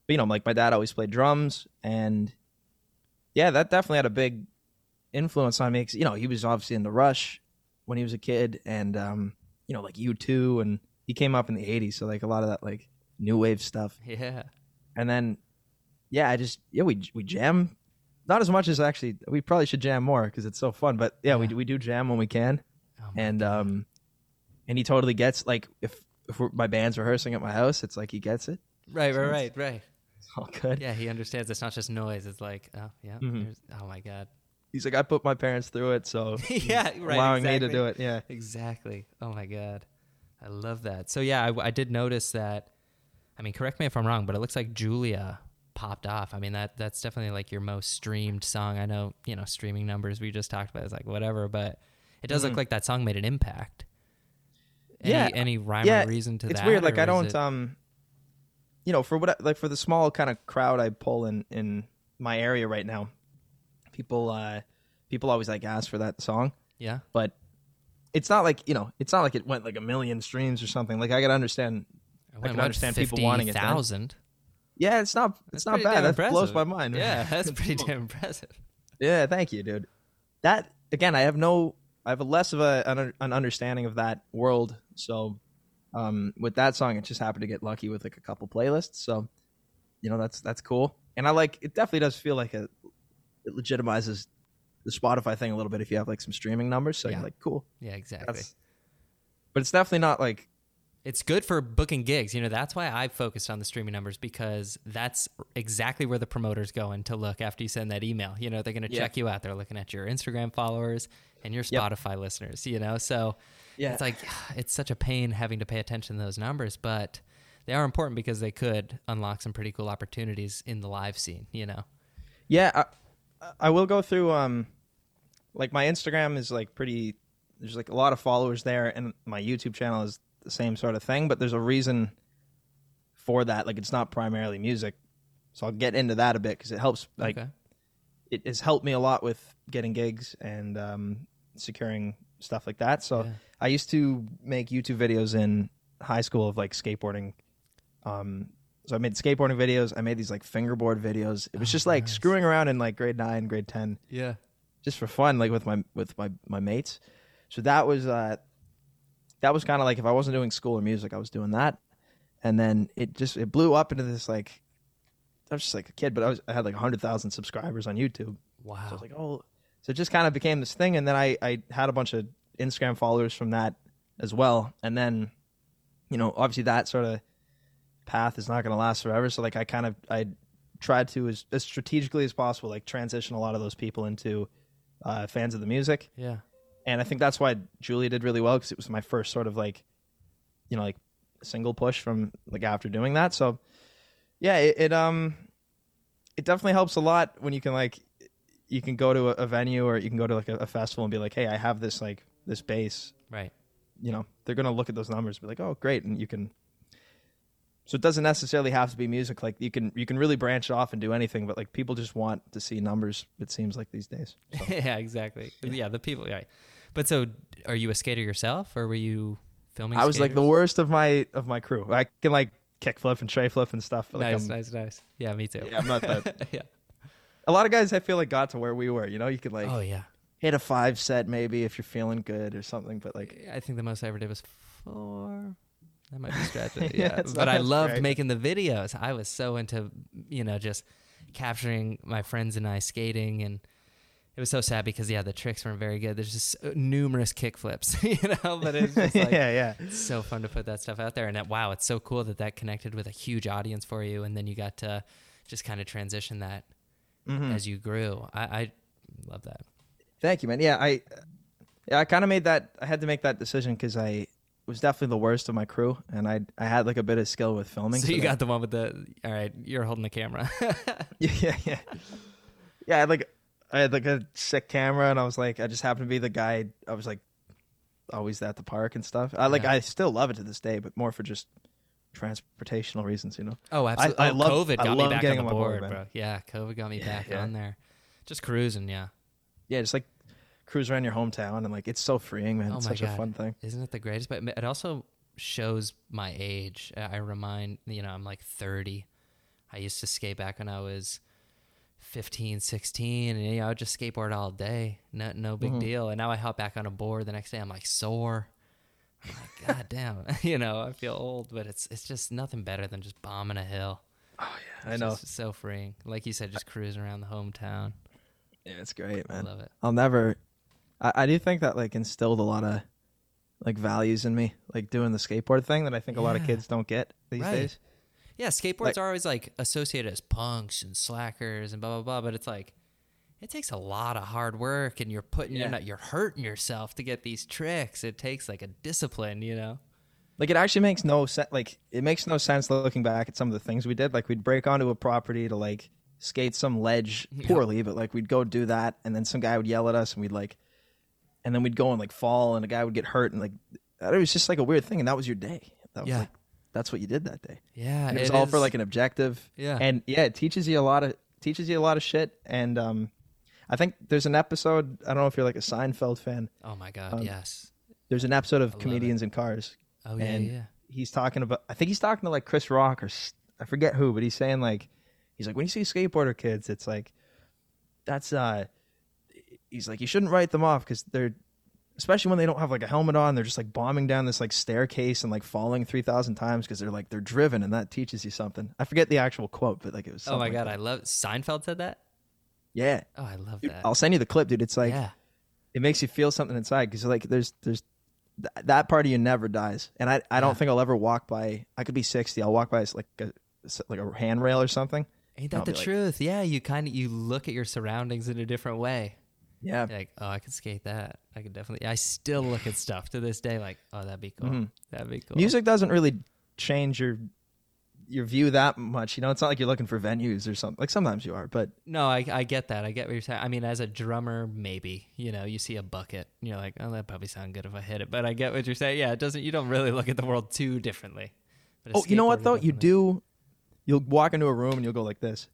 but you know, like my dad always played drums, and yeah, that definitely had a big influence on me. 'cause, you know, he was obviously in the Rush when he was a kid, and um, you know, like U2, and he came up in the '80s, so like a lot of that like new wave stuff. Yeah. And then, yeah, I just yeah we we jam, not as much as actually we probably should jam more because it's so fun. But yeah, we Yeah. we do jam when we can, Oh and God. um, and he totally gets like if if we're, my band's rehearsing at my house, it's like he gets it. right, so right, right, right. It's all good. Yeah, he understands it's not just noise. It's like, oh yeah, Mhm. oh my god. He's like, I put my parents through it, so yeah, right. allowing me to do it. Yeah. Exactly. Oh my god, I love that. So yeah, I, I did notice that. I mean, correct me if I'm wrong, but it looks like Julia popped off. I mean, that that's definitely like your most streamed song. I know, you know, streaming numbers we just talked about is like whatever, but it does look Mhm. like that song made an impact. Any, Yeah, Any rhyme yeah, or reason to it's that? It's weird. Like I don't, it- um, you know, for what like for the small kind of crowd I pull in in my area right now, people, uh, people always like ask for that song, yeah. but it's not like you know, it's not like it went like a million streams or something. Like I gotta understand. I can understand people wanting it. Thousand. Yeah, it's not, it's That's not bad. That blows my mind. man. Yeah, that's pretty damn impressive. Yeah, thank you, dude. That again, I have no, I have a less of a an, an understanding of that world. So, um, with that song, it just happened to get lucky with like a couple playlists. So, you know, that's that's cool. And I like it. Definitely does feel like a it legitimizes the Spotify thing a little bit if you have like some streaming numbers. So Yeah. you're like, cool. Yeah, exactly. That's, but it's definitely not like It's good for booking gigs. You know, that's why I focused on the streaming numbers because that's exactly where the promoter's going to look after you send that email. You know, they're going to Yeah. check you out. They're looking at your Instagram followers and your Yep. Spotify listeners, you know? So Yeah. it's like, it's such a pain having to pay attention to those numbers, but they are important because they could unlock some pretty cool opportunities in the live scene, you know? Yeah, I, I will go through. Um, like my Instagram is like pretty. There's like a lot of followers there, and my YouTube channel is the same sort of thing. But there's a reason for that. Like it's not primarily music, so I'll get into that a bit because it helps. Like okay. it has helped me a lot with getting gigs and um, securing stuff like that. So Yeah. I used to make YouTube videos in high school of like skateboarding. Um, so I made skateboarding videos. I made these like fingerboard videos. It was Oh, just like nice. screwing around in like grade nine, grade ten, Yeah. just for fun, like with my with my my mates. So that was uh, that was kind of like if I wasn't doing school or music, I was doing that, and then it just it blew up into this like. I was just like a kid, but I was I had like hundred thousand subscribers on YouTube. Wow. So I was like, oh, so it just kind of became this thing, and then I I had a bunch of Instagram followers from that as well, and then, you know, obviously that sort of path is not going to last forever. So like I kind of I tried to as, as strategically as possible like transition a lot of those people into uh, fans of the music, yeah. And I think that's why Julia did really well because it was my first sort of like, you know, like single push from like after doing that. So yeah, it, it um, it definitely helps a lot when you can like, you can go to a, a venue or you can go to like a, a festival and be like, hey, I have this like this base. Right. You know, they're gonna look at those numbers and be like, oh, great, and you can. So it doesn't necessarily have to be music. Like you can you can really branch off and do anything, but like people just want to see numbers. It seems like these days. So. yeah, exactly. Yeah. the people. Right. But so, are you a skater yourself, or were you filming? I was like the worst of my of my crew. I can like kickflip and tray flip and stuff. Like nice, I'm, nice, nice. Yeah, me too. Yeah, I'm not that. yeah. a lot of guys I feel like got to where we were. You know, you could like oh yeah. hit a five set maybe if you're feeling good or something. But like, I think the most I ever did was four. That might be stretching. Yeah, yeah, but I loved great. making the videos. I was so into, you know, just capturing my friends and I skating, and it was so sad because yeah, the tricks weren't very good. There's just uh, numerous kick flips, you know. But it's just like yeah, yeah, it's so fun to put that stuff out there, and that, wow, it's so cool that that connected with a huge audience for you, and then you got to just kind of transition that Mhm. as you grew. I, I love that. Thank you, man. Yeah, I yeah, I kind of made that. I had to make that decision because I was definitely the worst of my crew, and I I had like a bit of skill with filming. So you that- got the one with the all right. You're holding the camera. yeah, yeah, yeah. Yeah, like I had like a sick camera, and I was like, I just happened to be the guy. I was like always at the park and stuff. I like Yeah. I still love it to this day, but more for just transportational reasons, you know. Oh, absolutely. I oh, love- COVID I got me love back getting on the on my board, board, bro. Yeah, COVID got me back yeah. on there. Just cruising, yeah. Yeah, just like cruise around your hometown, and like it's so freeing, man. Oh it's my such a fun thing. Isn't it the greatest? But it also shows my age. I I remind, you know, I'm like 30. I used to skate back when I was 15, 16, and you know, I would just skateboard all day. No, no big Mhm. deal. And now I hop back on a board the next day. I'm like sore. I'm like, God damn. you know, I feel old, but it's it's just nothing better than just bombing a hill. I It's I know. so freeing. Like you said, just cruising around the hometown. Yeah, it's great, man. I love it. I'll never. I, I do think that like instilled a lot of like values in me, like doing the skateboard thing that I think a lot of kids don't get these Right. days. Yeah, skateboards Like- are always like associated as punks and slackers and blah blah blah, but it's like it takes a lot of hard work and you're putting you're not you're hurting yourself to get these tricks. It takes like a discipline, you know. Like it actually makes no sense. Like it makes no sense looking back at some of the things we did. Like we'd break onto a property to like skate some ledge poorly, but like we'd go do that, and then some guy would yell at us, and we'd like, and then we'd go and like fall, and a guy would get hurt, and like it was just like a weird thing, and that was your day. That was Yeah. like that's what you did that day. Yeah, And it was it all for like an objective. Yeah. and yeah, it teaches you a lot of teaches you a lot of shit. And um, I think there's an episode. I don't know if you're like a Seinfeld fan. Oh my god, um, yes. There's an episode of comedians in cars. Oh yeah, and yeah. he's talking about i think he's talking to like chris rock or I forget who but he's saying like he's like when you see skateboarder kids it's like that's uh he's like you shouldn't write them off because they're especially when they don't have like a helmet on they're just like bombing down this like staircase and like falling 3000 times because they're like they're driven and that teaches you something i forget the actual quote but like it was Oh my god, like I love Seinfeld said that. yeah Oh, I love Dude, that. i'll send you the clip dude it's like yeah, it makes you feel something inside because like there's there's th- that part of you never dies and i i don't Yeah. think i'll ever walk by i could be 60 i'll walk by like a like a handrail or something ain't that the like- truth? Yeah, you kind of you look at your surroundings in a different way. Yeah like, oh, I could skate that. I could definitely. I still look at stuff to this day, like, oh, that'd be cool. Mhm. That'd be cool. music doesn't really change your your view that much you know it's not like you're looking for venues or something like sometimes you are but No, I, I get that. I get what you're saying. I mean, as a drummer, maybe you know, you see a bucket, and you're like, oh, that probably sound good if I hit it. But I get what you're saying. Yeah, it doesn't. You don't really look at the world too differently. But oh you know what though you do you'll walk into a room and you'll go like this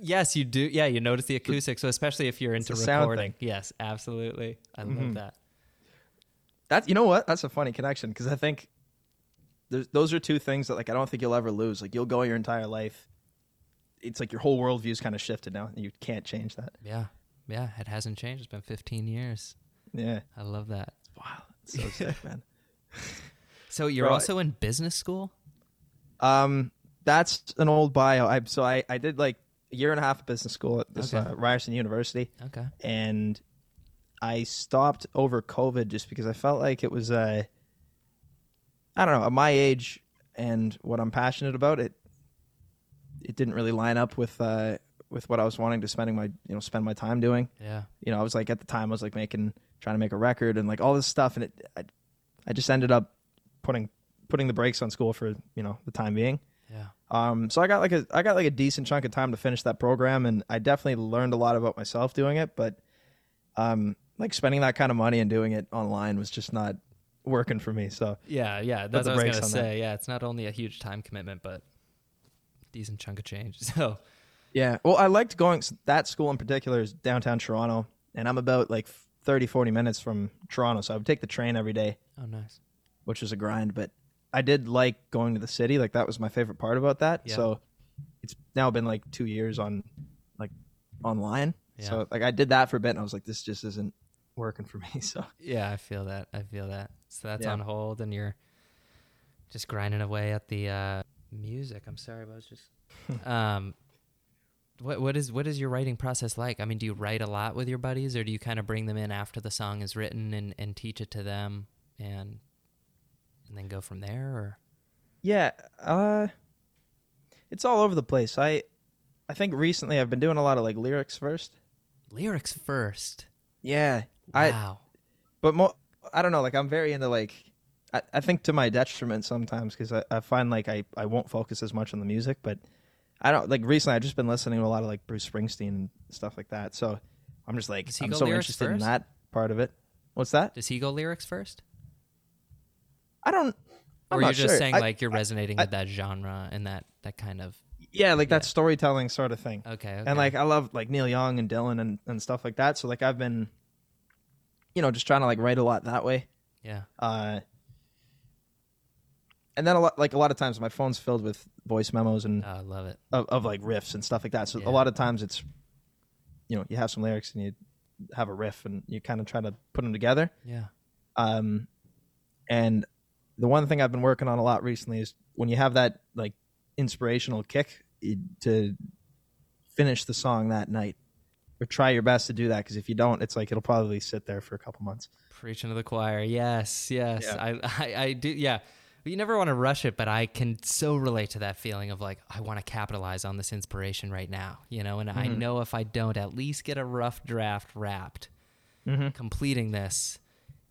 Yes, you do. Yeah, you notice the acoustics. So especially if you're into recording. Yes, absolutely. I Mhm. love that. That's you know what? That's a funny connection because I think those are two things that like I don't think you'll ever lose. Like you'll go your entire life. It's like your whole worldview's kind of shifted now. and You can't change that. Yeah, yeah. It hasn't changed. It's been 15 years. Yeah. I love that. Wow. So sick, man. So you're Bro, also in business school. Um, that's an old bio. I so I I did like a year and a half of business school at this Okay. uh, Ryerson University, Okay. and I stopped over COVID just because I felt like it was uh, I don't know at my age and what I'm passionate about it. It didn't really line up with uh with what I was wanting to spending my you know spend my time doing. Yeah. you know, I was like at the time I was like making trying to make a record and like all this stuff and it I, I just ended up putting putting the brakes on school for, you know, the time being. Yeah. Um so I got like a I got like a decent chunk of time to finish that program and I definitely learned a lot about myself doing it, but um like spending that kind of money and doing it online was just not working for me. So Yeah, yeah. That's what I was gonna on that. say. Yeah, it's not only a huge time commitment, but decent chunk of change. So yeah, well I liked going that school in particular is downtown Toronto and I'm about like 30 40 minutes from Toronto, so I would take the train every day. oh nice. which was a grind, but I did like going to the city. Like that was my favorite part about that. Yeah. So it's now been like two years on like online. Yeah. So like I did that for a bit and I was like, this just isn't working for me. So Yeah, I feel that. I feel that. So that's Yeah. on hold, and you're just grinding away at the uh, music. I'm sorry, but I was just. um, what what is what is your writing process like? I mean, do you write a lot with your buddies, or do you kind of bring them in after the song is written and, and teach it to them, and and then go from there? Or yeah, uh, it's all over the place. I I think recently I've been doing a lot of like lyrics first. lyrics first. Yeah, I Wow. but mo- I don't know. Like I'm very into like I, I think to my detriment sometimes because I, I find like I, I won't focus as much on the music. But I don't like recently. I've just been listening to a lot of like Bruce Springsteen and stuff like that. So I'm just like I'm so interested in that part of it. What's that? Does he go lyrics first, I don't. I'm or you're just sure. saying I- like you're resonating I- with that genre and that that kind of yeah, like that storytelling sort of thing. okay, okay. And like I love like Neil Young and Dylan and, and stuff like that. So like I've been, you know, just trying to like write a lot that way. yeah, Uh, and then a lot like a lot of times my phone's filled with voice memos and oh, I love it. of, of like riffs and stuff like that. So Yeah. a lot of times it's, you know, you have some lyrics and you have a riff and you kind of try to put them together. Yeah, Um, and the one thing I've been working on a lot recently is when you have that like inspirational kick to finish the song that night, or try your best to do that because if you don't, it's like it'll probably sit there for a couple months. Preaching to the choir. Yes, yes. Yeah. I, I, I do. Yeah. But you never want to rush it, but I can so relate to that feeling of like I want to capitalize on this inspiration right now, you know, and I mm-hmm. know if I don't at least get a rough draft wrapped, mm-hmm. completing this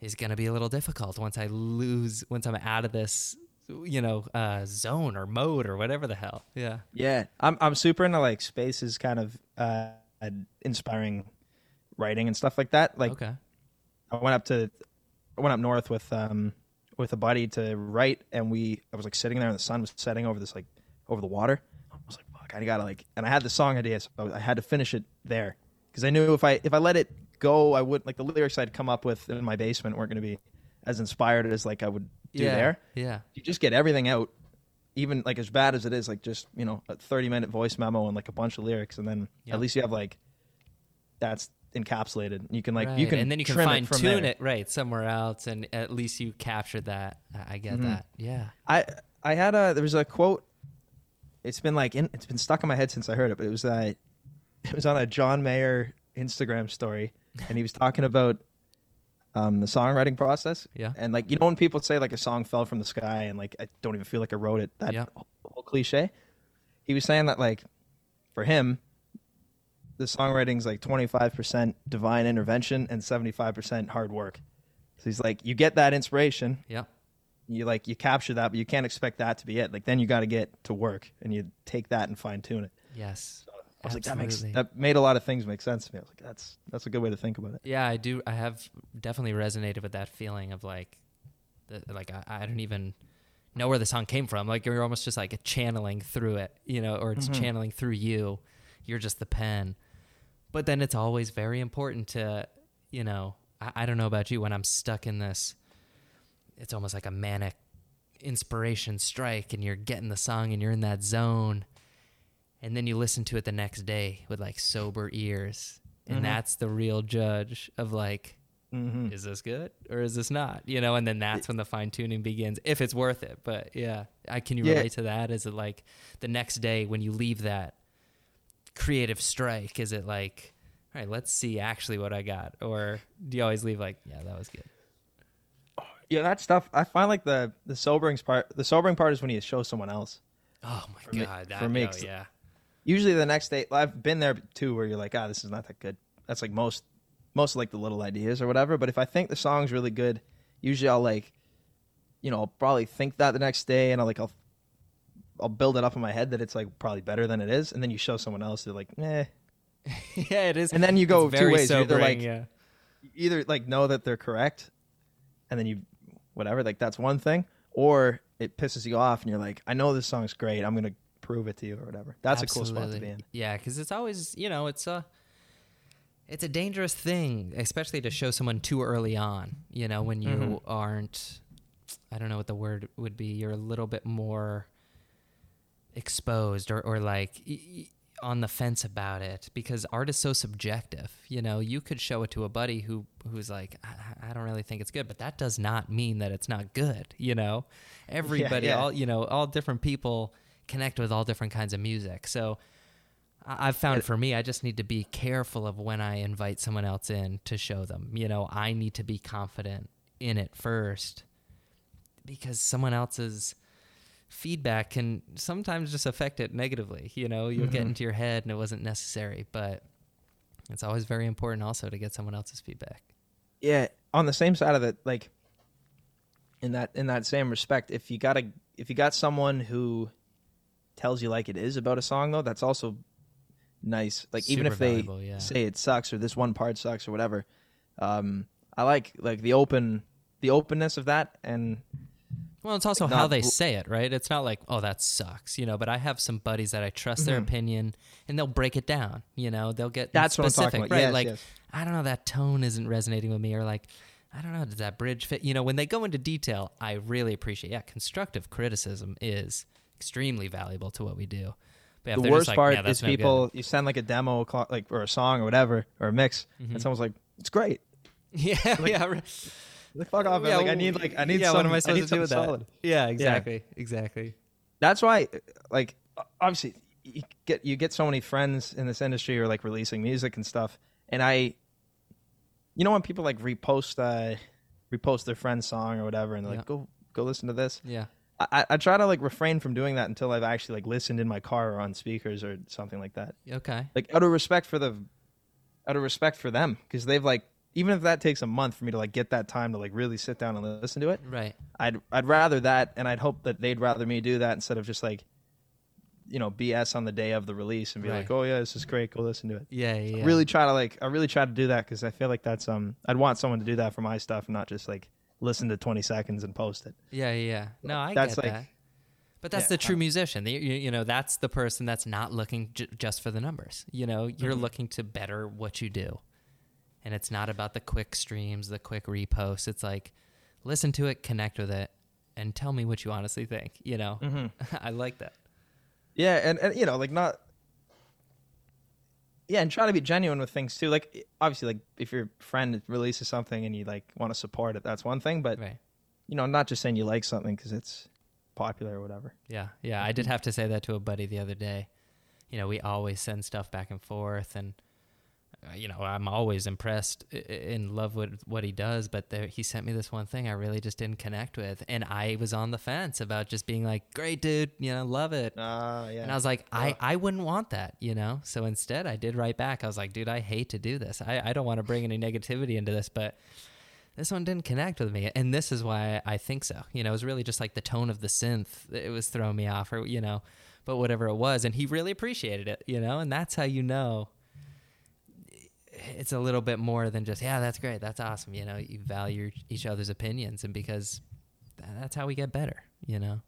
is going to be a little difficult once I lose once I'm out of this, you know, uh zone or mode or whatever the hell. Yeah. Yeah, I'm I'm super into like spaces, kind of uh, inspiring writing and stuff like that. Like Okay. I went up to I went up north with um with a buddy to write, and we I was like sitting there, and the sun was setting over this like over the water. I was like, fuck, I gotta like, and I had the song idea, so I had to finish it there because I knew if I if I let it go, I would like the lyrics I'd come up with in my basement weren't gonna be as inspired as like I would do yeah. there. Yeah. you just get everything out, even like as bad as it is, like just you know a thirty minute voice memo and like a bunch of lyrics, and then Yep. at least you have like that's encapsulated. You can like you can and then you can fine it tune there. it right somewhere else, and at least you captured that. I get that. Yeah. I I had a there was a quote. It's been like in, it's been stuck in my head since I heard it, but it was uh, it was on a John Mayer Instagram story, and he was talking about um, the songwriting process. Yeah. and like you know when people say like a song fell from the sky, and like I don't even feel like I wrote it. That Yeah. whole cliche. He was saying that like for him, the songwriting's like twenty five percent divine intervention and seventy five percent hard work. So he's like, you get that inspiration, Yeah. you like you capture that, but you can't expect that to be it. Like then you got to get to work and you take that and fine tune it. Yes. I was like, that makes that made a lot of things make sense to me. I was like, that's that's a good way to think about it. Yeah, I do. I have definitely resonated with that feeling of like, the, like I, I don't even know where the song came from. Like you're almost just like channeling through it, you know, or it's mm-hmm. channeling through you. You're just the pen. But then it's always very important to, you know, I, I don't know about you when I'm stuck in this. It's almost like a manic inspiration strike, and you're getting the song, and you're in that zone and then you listen to it the next day with like sober ears and mm-hmm. that's the real judge of like mm-hmm. is this good or is this not you know and then that's when the fine tuning begins if it's worth it but yeah i can you Yeah. relate to that is it like the next day when you leave that creative strike is it like all right let's see actually what i got or do you always leave like yeah that was good Yeah, that stuff. I find like the the sobering part. The sobering part is when you show someone else. oh my me- god that, for me, oh, yeah Usually the next day, I've been there too, where you're like, ah, this is not that good. That's like most most like the little ideas or whatever. But if I think the song's really good, usually I'll like, you know, I'll probably think that the next day, and I'll like I'll I'll build it up in my head that it's like probably better than it is, and then you show someone else, they're like, eh. yeah it is And then you go It's two very ways. You're either like- yeah either like know that they're correct and then you whatever like that's one thing or it pisses you off and you're like i know this song's great i'm gonna prove it to you or whatever that's a cool spot to be in Yeah, because it's always you know it's a it's a dangerous thing, especially to show someone too early on. You know, when you Mm-hmm. aren't, I don't know what the word would be. You're a little bit more exposed or or like. y- y- on the fence about it because art is so subjective. You know, you could show it to a buddy who who's like, I, I don't really think it's good, but that does not mean that it's not good. You know, everybody, yeah. all you know, all different people connect with all different kinds of music. So I've found for me, I just need to be careful of when I invite someone else in to show them. You know, I need to be confident in it first because someone else's feedback can sometimes just affect it negatively. You know, you'll get mm-hmm. into your head and it wasn't necessary, but it's always very important also to get someone else's feedback. yeah on the same side of it like in that in that same respect if you got a if you got someone who tells you like it is about a song though that's also nice like even Super if they yeah. say it sucks or this one part sucks or whatever um i like like the open the openness of that and Well, it's also Like how they say it, right? It's not like, oh, that sucks, you know. But I have some buddies that I trust their Mhm. opinion, and they'll break it down. You know, they'll get That's specific, right? Yes, like, yes. I don't know, that tone isn't resonating with me, or like, I don't know, does that bridge fit? You know, when they go into detail, I really appreciate. Yeah, constructive criticism is extremely valuable to what we do. But the worst like, part "Yeah, is no good." people you send like a demo like or a song or whatever or a mix Mm-hmm. and someone's like it's great Yeah, yeah, right. like fuck off. Yeah, like i need like i need yeah. some, what am I I supposed need to do with something that? solid. Yeah, exactly, exactly. that's why like obviously you get you get so many friends in this industry who are like releasing music and stuff and i you know when people like repost uh repost their friend's song or whatever and they're Yeah. like go go listen to this Yeah, I, I try to like refrain from doing that until I've actually like listened in my car or on speakers or something like that. Okay. Like out of respect for the, out of respect for them, because they've like even if that takes a month for me to like get that time to like really sit down and listen to it, Right. I'd I'd rather that, and I'd hope that they'd rather me do that instead of just like, you know, BS on the day of the release and be Right. like, oh yeah, this is great, go listen to it. Yeah. Yeah. Really try to like, I really try to do that because I feel like that's um, I'd want someone to do that for my stuff, and not just like listen to twenty seconds and post it. Yeah, yeah, yeah. No, I That's get like- that. But that's yeah, the true musician. The- You, you know, that's the person that's not looking j- just for the numbers. You know, you're Mm-hmm. looking to better what you do. And it's not about the quick streams, the quick reposts. It's like, listen to it, connect with it, and tell me what you honestly think. You know, Mm-hmm. I like that. Yeah, and, and you know, like not. Yeah, and try to be genuine with things too. Like obviously, like if your friend releases something and you like want to support it, that's one thing. But Right. you know, not just saying you like something because it's popular or whatever. Yeah, yeah. I did have to say that to a buddy the other day. You know, we always send stuff back and forth, and you know, I'm always impressed, in love with what he does. But there, he sent me this one thing I really just didn't connect with, and I was on the fence about just being like, "Great, dude, you know, love it." Ah, yeah. And I was like, I, I wouldn't want that, you know? So instead, I did write back. I was like, dude, I hate to do this. I, I don't want to bring any negativity into this, but this one didn't connect with me. And this is why I think so. You know, it was really just like the tone of the synth. It was throwing me off, or, you know, but whatever it was. And he really appreciated it, you know? And that's how you know it's a little bit more than just, yeah, that's great. That's awesome. You know, you value each other's opinions. And because that's how we get better, you know?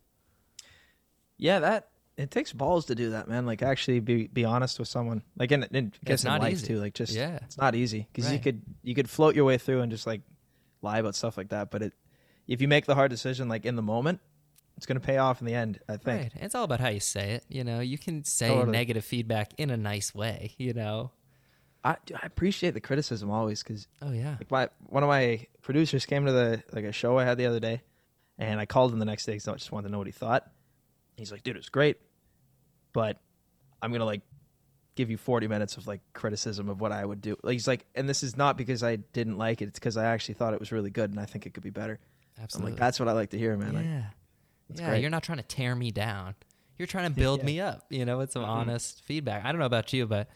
yeah, that it takes balls to do that, man. Like actually be be honest with someone. Like in, in guess in not life easy. too. Like just Yeah. it's not easy because you could you could float your way through and just like lie about stuff like that. But it if you make the hard decision like in the moment, it's gonna pay off in the end. I think. Right. It's all about how you say it. You know, you can say Totally. negative feedback in a nice way, you know? I I appreciate the criticism always because Oh, yeah. like my one of my producers came to the like a show I had the other day, and I called him the next day because I just wanted to know what he thought. He's like, "Dude, it was great, but I'm gonna like give you 40 minutes of like criticism of what I would do." Like he's like, and this is not because I didn't like it; it's because I actually thought it was really good, and I think it could be better. I'm Absolutely. like, that's what I like to hear, man. Like, yeah. yeah. great. You're not trying to tear me down. You're trying to build Yeah. me up, you know, with some mm-hmm. honest feedback. I don't know about you, but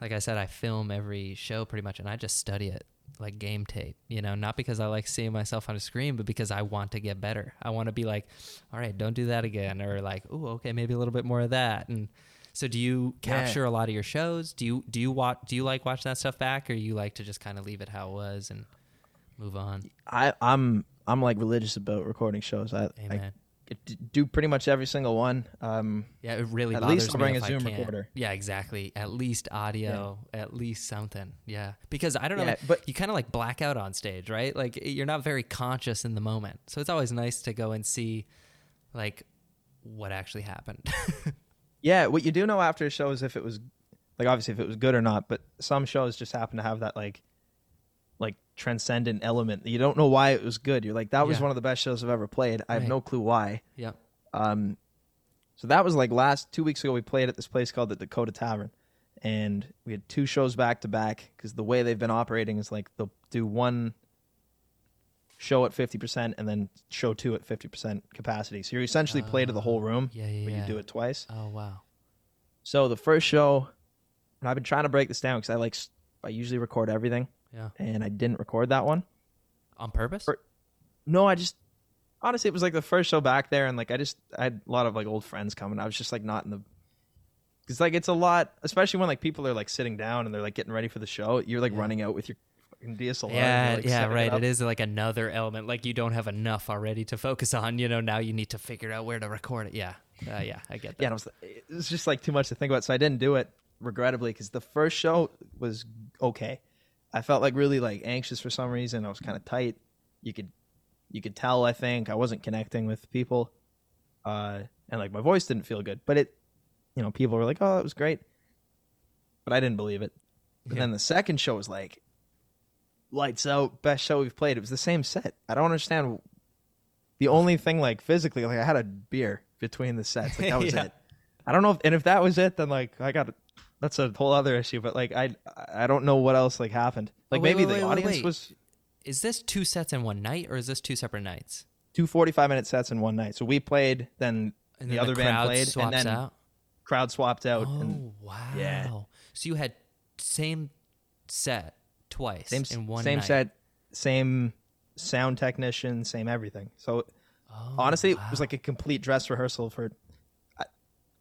like I said, I film every show pretty much and I just study it like game tape, you know, not because I like seeing myself on a screen, but because I want to get better. I want to be like, all right, don't do that again. Or like, oh, okay, maybe a little bit more of that. And so do you Yeah. capture a lot of your shows? Do you, do you watch, do you like watching that stuff back or you like to just kind of leave it how it was and move on? I I'm I'm like religious about recording shows. I, I Amen. d- do pretty much every single one. Um, Yeah, it really At least I'll bring a Zoom recorder. Yeah, exactly. At least audio, at least something. Yeah, because I don't know, Yeah, like, but- you kind of like black out on stage, right? Like you're not very conscious in the moment, so it's always nice to go and see, like, what actually happened. Yeah, what you do know after a show is if it was like obviously if it was good or not, but some shows just happen to have that like like transcendent element. You don't know why it was good. You're like that was Yeah. one of the best shows I've ever played. I have Right. no clue why. yeah. Um so that was like last 2 weeks ago we played at this place called the Dakota Tavern and we had two shows back to back cuz the way they've been operating is like they'll do one show at 50% and then show two at 50% capacity. So you essentially play to the whole room, Yeah, yeah, but yeah. you do it twice. Oh wow. So the first show, and I've been trying to break this down because I like I usually record everything, Yeah. and I didn't record that one. On purpose? No, I just honestly it was like the first show back there, and like I just I had a lot of like old friends coming. I was just like not in the because like it's a lot, especially when like people are like sitting down and they're like getting ready for the show. You're like Yeah. running out with your DSLR. yeah, like, yeah, right. up. It is like another element. Like you don't have enough already to focus on. You know, now you need to figure out where to record it. Yeah, uh, yeah, I get that. Yeah, and I was, it was just like too much to think about, so I didn't do it regrettably because the first show was okay. I felt like really like anxious for some reason. I was kind of tight. You could you could tell. I think I wasn't connecting with people, uh, and like my voice didn't feel good. But it, you know, people were like, "Oh, it was great," but I didn't believe it. And Yeah. then the second show was like, lights out, best show we've played. It was the same set. I don't understand. The only thing like physically, like I had a beer between the sets. Like that was Yeah. it. I don't know, if, and if that was it, then like I got that's a whole other issue. But like I I don't know what else like happened. Like wait, maybe wait, the wait, audience was Is this two sets in one night, or is this two separate nights? two 45 minute sets in one night. So we played, then And the then other band played, and then out. crowd swapped out. Oh and wow! yeah. So you had same set twice same in one same night. set, same sound technician, same everything. So Oh, honestly, it was like a complete dress rehearsal for.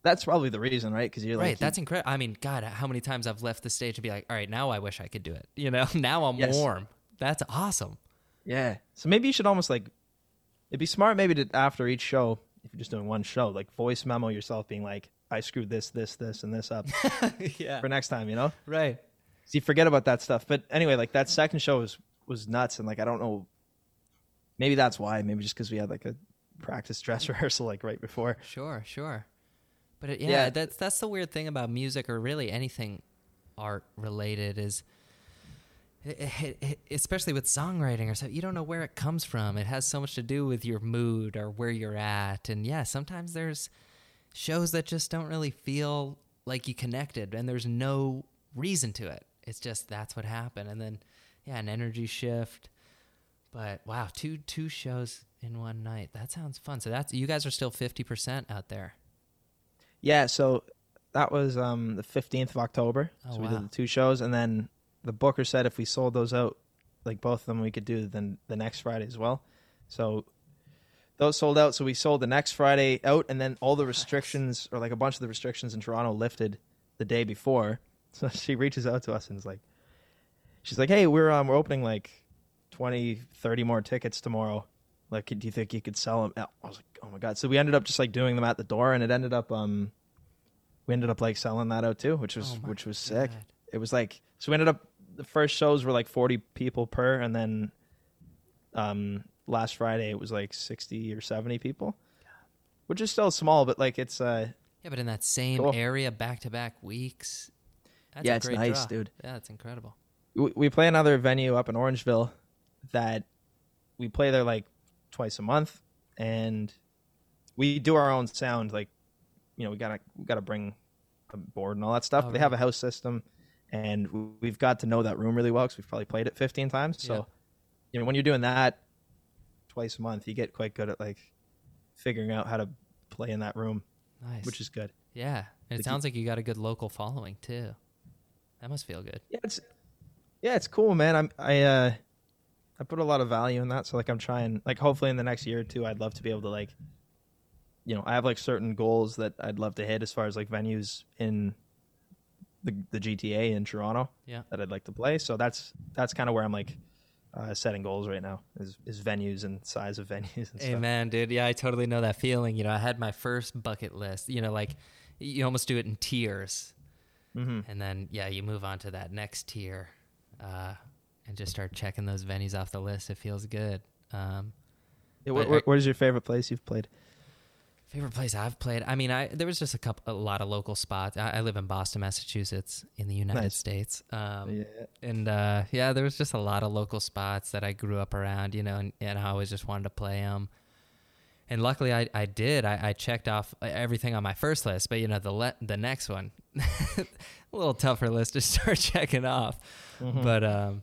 That's probably the reason, right? Because you're like, right. That's incredible. I mean, God, how many times I've left the stage and be like, "All right, now I wish I could do it." You know, now I'm Yes. warm. That's awesome. yeah. So maybe you should almost like, it'd be smart maybe to after each show, if you're just doing one show, like voice memo yourself, being like, I screwed this, this, this, and this up yeah. for next time. You know. Right. So you forget about that stuff. But anyway, like that second show was was nuts, and like I don't know, maybe that's why. Maybe just because we had like a practice dress rehearsal like right before. Sure, sure. But it, yeah, Yeah. that's that's the weird thing about music or really anything art related is it, it, especially with songwriting or so you don't know where it comes from. It has so much to do with your mood or where you're at. And yeah, sometimes there's shows that just don't really feel like you connected and there's no reason to it. It's just that's what happened. And then yeah, an energy shift. But wow, two two shows in one night. That sounds fun. So that's you guys are still 50% out there. Yeah, so that was um the fifteenth of October. Oh, so we wow. did the two shows, and then the booker said if we sold those out, like both of them, we could do then the next Friday as well. So those sold out. So we sold the next Friday out, and then all the restrictions or like a bunch of the restrictions in Toronto lifted the day before. So she reaches out to us and is like, she's like, "Hey, we're um we're opening like 20, 30 more tickets tomorrow. Like, do you think you could sell them?" I was like, "Oh my god!" So we ended up just like doing them at the door, and it ended up um we ended up like selling that out too, which was Oh which was sick. God. It was like so we ended up the first shows were like 40 people per and then um last Friday it was like 60 or 70 people. Which is still small, but like it's uh Yeah, but in that same Cool. area, back to back weeks. That's Yeah, a it's great nice, draw. dude. Yeah, it's incredible. we, we play another venue up in Orangeville that we play there like twice a month and we do our own sound like you know we gotta we gotta bring a board and all that stuff they have a house system and we- we've got to know that room really well because we've probably played it 15 times so Yeah. you know when you're doing that twice a month you get quite good at like figuring out how to play in that room Nice. which is good yeah, and it Like, sounds like you got a good local following too. That must feel good. yeah it's yeah it's cool man i'm i uh i put a lot of value in that so like i'm trying like hopefully in the next year or two i'd love to be able to like you know i have like certain goals that i'd love to hit as far as like venues in the the gta in toronto Yeah. that i'd like to play so that's that's kind of where i'm like uh, setting goals right now is is venues and size of venues and man, dude. Yeah, I totally know that feeling. You know, I had my first bucket list. You know, like you almost do it in tiers, hmm and then yeah, you move on to that next tier, uh, and just start checking those venues off the list. It feels good. Um, yeah, But wh- wh- what is your favorite place you've played Favorite place I've played. I mean, I there was just a couple, a lot of local spots. I, I live in Boston, Massachusetts, in the United Nice. States. Um, yeah And uh, yeah, there was just a lot of local spots that I grew up around, you know, and, and I always just wanted to play them. And luckily, I, I did. I, I checked off everything on my first list, but you know, the le- the next one, a little tougher list to start checking off. Mhm. But um,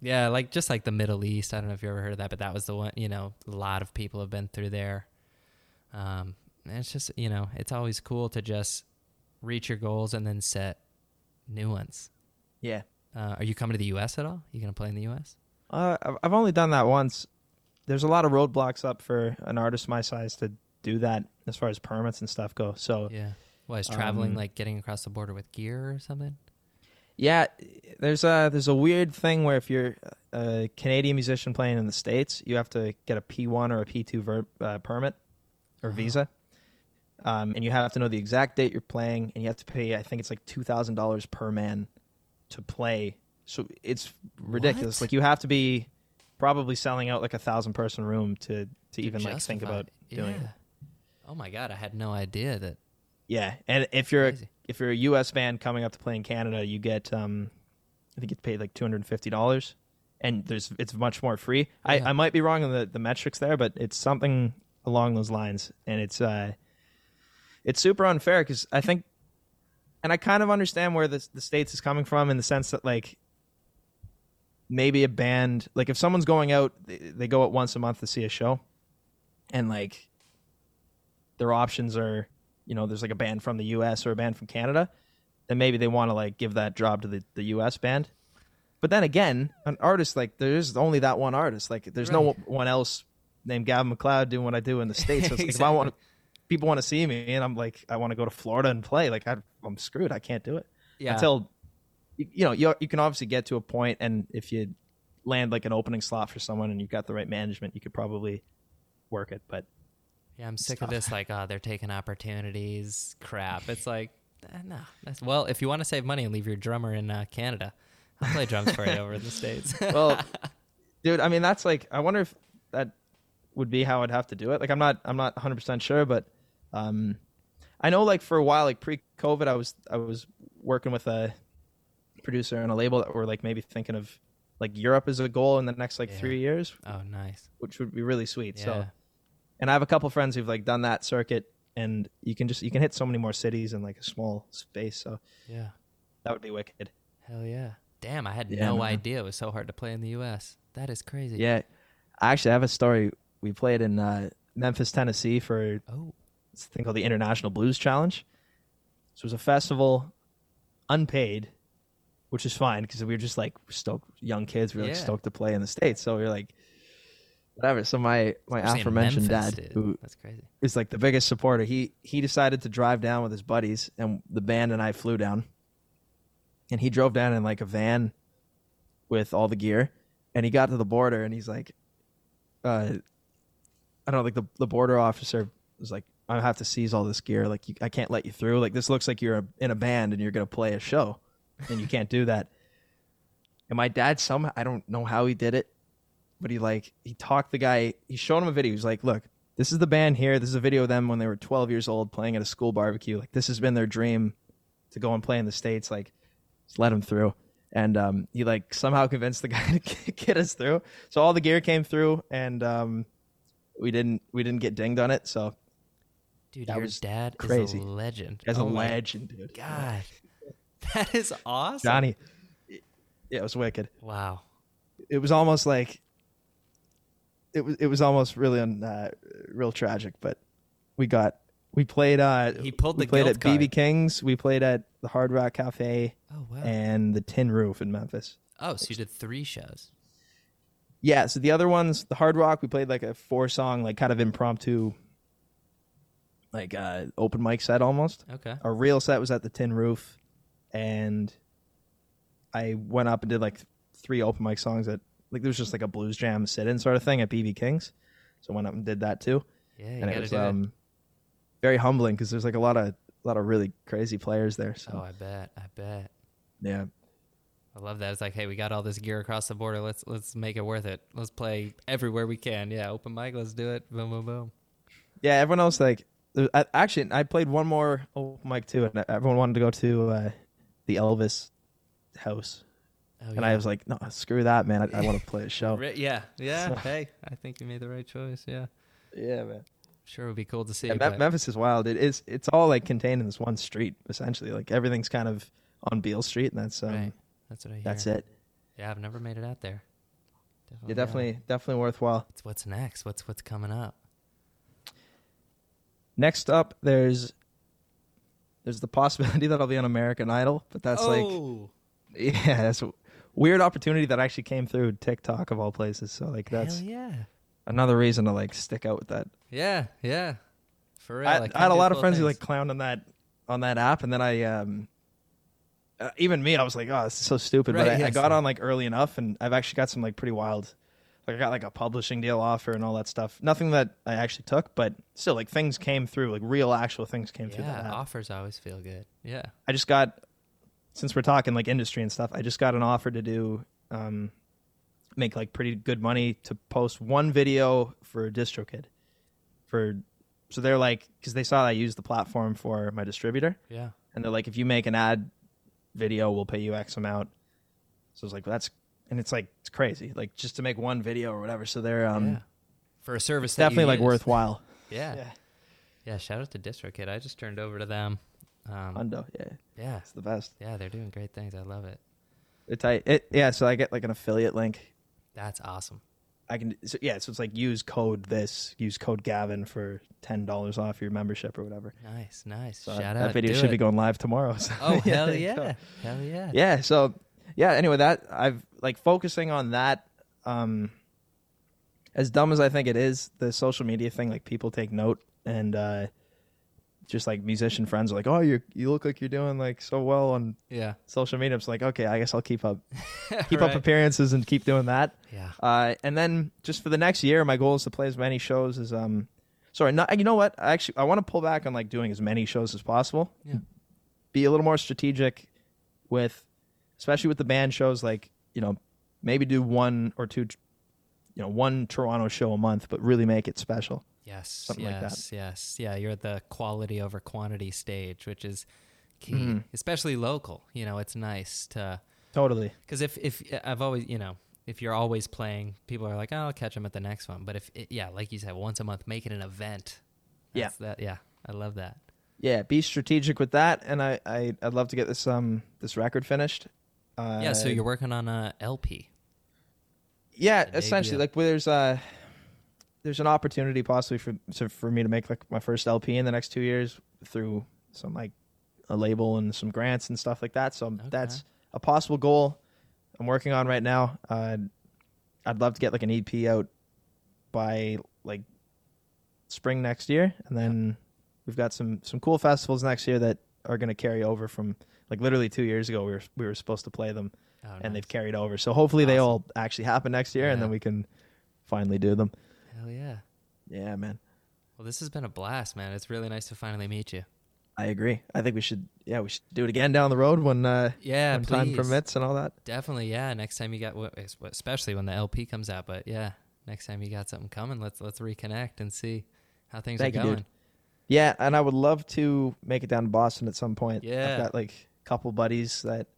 yeah, like just like the Middle East. I don't know if you ever heard of that, but that was the one. You know, a lot of people have been through there. Um, and it's just you know, it's always cool to just reach your goals and then set new ones. yeah Uh, are you coming to the U.S. at all? You gonna play in the U.S.? Uh, I've- I've only done that once. There's a lot of roadblocks up for an artist my size to do that as far as permits and stuff go. So Yeah. What is traveling Um, like getting across the border with gear or something? Yeah, there's a there's a weird thing where if you're a Canadian musician playing in the states, you have to get a P1 or a P2 ver- uh, permit or Uh-huh. visa, um, and you have to know the exact date you're playing, and you have to pay I think it's like two thousand dollars per man to play. So it's ridiculous. What? Like you have to be probably selling out like a thousand person room to to even like think about doing yeah. it. Oh my god, I had no idea that. Yeah, and if you're Crazy. If you're a U.S. band coming up to play in Canada, you get um, I think it's paid like two hundred and fifty dollars, and there's it's much more free. I, Yeah. I might be wrong on the, the metrics there, but it's something along those lines, and it's uh, it's super unfair because I think, and I kind of understand where the the states is coming from in the sense that like maybe a band like if someone's going out they, they go out once a month to see a show and like their options are, you know, there's like a band from the U.S. or a band from Canada, then maybe they want to like give that job to the the U.S. band. But then again, an artist like there's only that one artist. Like there's no one else named Gavin McLeod doing what I do in the states. So it's like if I want people want to see me, and I'm like I want to go to Florida and play, like I, I'm screwed. I can't do it Yeah. until you, you know you you can obviously get to a point, and if you land like an opening slot for someone and you've got the right management, you could probably work it. But Yeah, I'm sick of this. Like, oh, they're taking opportunities. Crap. It's like, eh, no. That's, well, if you want to save money and leave your drummer in uh, Canada, I'll play drums for you over in the states. well, dude, I mean that's like I wonder if that would be how I'd have to do it. Like I'm not I'm not 100 percent sure, but um, I know like for a while, like pre-COVID, I was I was working with a producer and a label that were like maybe thinking of like Europe as a goal in the next like Yeah. three years, oh, nice. which would be really sweet. Yeah. So, and I have a couple friends who've like done that circuit, and you can just you can hit so many more cities in like a small space. So yeah. that would be wicked. Hell yeah. Damn, I had Yeah, no man. idea it was so hard to play in the U.S. That is crazy. Yeah, I actually have a story. We played in uh, Memphis, Tennessee for Oh, this thing called the International Blues Challenge. So it was a festival, unpaid, which is fine because we were just like stoked, young kids. We were like stoked to play in the states. So we were like, whatever. So my my especially aforementioned Memphis, dad, dude. who That's crazy. is like the biggest supporter, he he decided to drive down with his buddies, and the band and I flew down. And he drove down in like a van with all the gear, and he got to the border, and he's like, uh, I don't know, like the the border officer was like, I have to seize all this gear. Like, you, I can't let you through. Like, this looks like you're a, in a band and you're gonna play a show, and you can't do that. And my dad somehow I don't know how he did it, but he like he talked the guy. He showed him a video. He's like, "Look, this is the band here. This is a video of them when they were 12 years old playing at a school barbecue. Like this has been their dream to go and play in the states. Like, just let them through." And um, he like somehow convinced the guy to get us through. So all the gear came through, and um, we didn't we didn't get dinged on it. So Dude, That your was dad crazy. is a legend. as oh a legend, dude. God. That is awesome. Johnny, yeah, it was wicked. Wow. it was almost like it was it was almost really un, uh, real tragic but we got we played uh He pulled we the played at card. BB King's we played at the Hard Rock Cafe Oh, wow. and the Tin Roof in Memphis oh, so you did three shows. yeah so the other ones the Hard Rock we played like a four song like kind of impromptu like uh open mic set almost Okay. our real set was at the Tin Roof, and I went up and did like three open mic songs at like there was just like a blues jam sit-in sort of thing at BB King's, so I went up and did that too, Yeah, and it was it. um very humbling because there's like a lot of a lot of really crazy players there. So Oh, I bet. I bet. yeah, I love that. It's like, hey, we got all this gear across the border. Let's let's make it worth it. Let's play everywhere we can. Yeah, open mic. Let's do it. Boom, boom, boom. yeah. Everyone else like I, actually I played one more open mic too, and everyone wanted to go to uh, the Elvis house, Oh, and I was like, no, screw that, man. I, I want to play a show. Yeah, yeah. hey, I think you made the right choice. Yeah, yeah, man. sure, it would be cool to see. Yeah, Memphis is wild. It is. It's all like contained in this one street, essentially. Like everything's kind of on Beale Street, and that's um, right. That's what I hear. that's it. Yeah, I've never made it out there. Yeah, definitely, definitely worthwhile. What's, what's next? What's what's coming up? Next up, there's there's the possibility that I'll be on American Idol, but that's like, oh, yeah, that's weird opportunity that actually came through TikTok of all places. So like, that's hell yeah, another reason to like stick out with that. yeah, yeah. For real, I, like, I had a lot of friends who like clowned on that on that app, and then I um. Uh, even me, I was like, "Oh, this is so stupid." Right, but I, I got on like early enough, and I've actually got some like pretty wild. Like I got like a publishing deal offer and all that stuff. Nothing that I actually took, but still, like things came through. Like real, actual things came through that Yeah, offers always feel good. Yeah. I just got, since we're talking like industry and stuff, I just got an offer to do, um, make like pretty good money to post one video for DistroKid, for, so they're like, because they saw I used the platform for my distributor, Yeah. and they're like, if you make an ad video, we'll pay you X amount. So I was like, well, that's, and it's like it's crazy, like just to make one video or whatever. So they're um, yeah. For a service definitely like worthwhile. Yeah. Yeah. yeah. Shout out to DistroKid. I just turned over to them. Um, Hundo, yeah, yeah. it's the best. Yeah, they're doing great things. I love it. It's tight. It, yeah, so I get like an affiliate link That's awesome. I can so, yeah, so it's like use code this, use code Gavin for ten dollars off your membership or whatever. Nice, nice. So Shout that out. That video should it. be going live tomorrow. so- Oh hell yeah, go. hell yeah. yeah so yeah anyway that i've like focusing on that um as dumb as i think it is the social media thing like people take note and uh just like musician friends are like oh you you look like you're doing like so well on Yeah. social media it's like okay i guess i'll keep up keep Right. up appearances and keep doing that Yeah. uh and then just for the next year my goal is to play as many shows as um sorry not you know what I actually i want to pull back on like doing as many shows as possible Yeah. be a little more strategic with especially with the band shows like you know maybe do one or two you know one toronto show a month but really make it special Yes. Something like yes. that. Yes. Yeah. You're at the quality over quantity stage, which is key, Mhm. especially local. You know, it's nice to totally because if if I've always you know if you're always playing, people are like, oh, I'll catch them at the next one. But if it, yeah, like you said, once a month, make it an event. Yeah. That yeah. I love that. yeah be strategic with that and i, I i'd love to get this um this record finished uh yeah. So you're working on a LP. yeah essentially like where there's uh there's an opportunity possibly for so for me to make like my first lp in the next two years through some like a label and some grants and stuff like that so that's a possible goal i'm working on right now uh i'd love to get like an ep out by like spring next year and then we've got some some cool festivals next year that are going to carry over from like literally two years ago we were we were supposed to play them Oh, and nice. they've carried over. So hopefully they Awesome. all actually happen next year, and then we can finally do them. Hell yeah. Yeah, man, Well, this has been a blast, man. It's really nice to finally meet you. I agree. I think we should. Yeah, we should do it again down the road when uh, Yeah, when time permits and all that. Definitely, yeah. Next time you got, especially when the LP comes out, but yeah, next time you got something coming, let's let's reconnect and see how things Thank are going. dude. Yeah, and I would love to make it down to Boston at some point. Yeah. I've got like a couple buddies that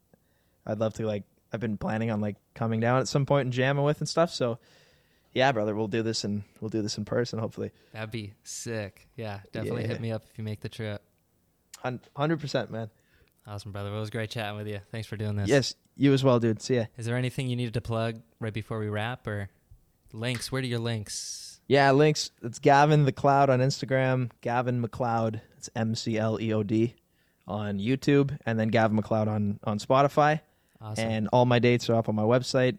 I'd love to like. I've been planning on like coming down at some point and jamming with and stuff. So, yeah, brother, we'll do this and we'll do this in person. Hopefully, That'd be sick. Yeah, definitely Yeah. hit me up if you make the trip. hundred percent, man. Awesome, brother. Well, it was great chatting with you. Thanks for doing this. Yes, you as well, dude. See ya. Is there anything you needed to plug right before we wrap, or links? Where do your links? Yeah, links. It's Gavin the Cloud on Instagram. Gavin McLeod. It's M C L E O D on YouTube, and then Gavin McLeod on on Spotify. Awesome. And all my dates are up on my website.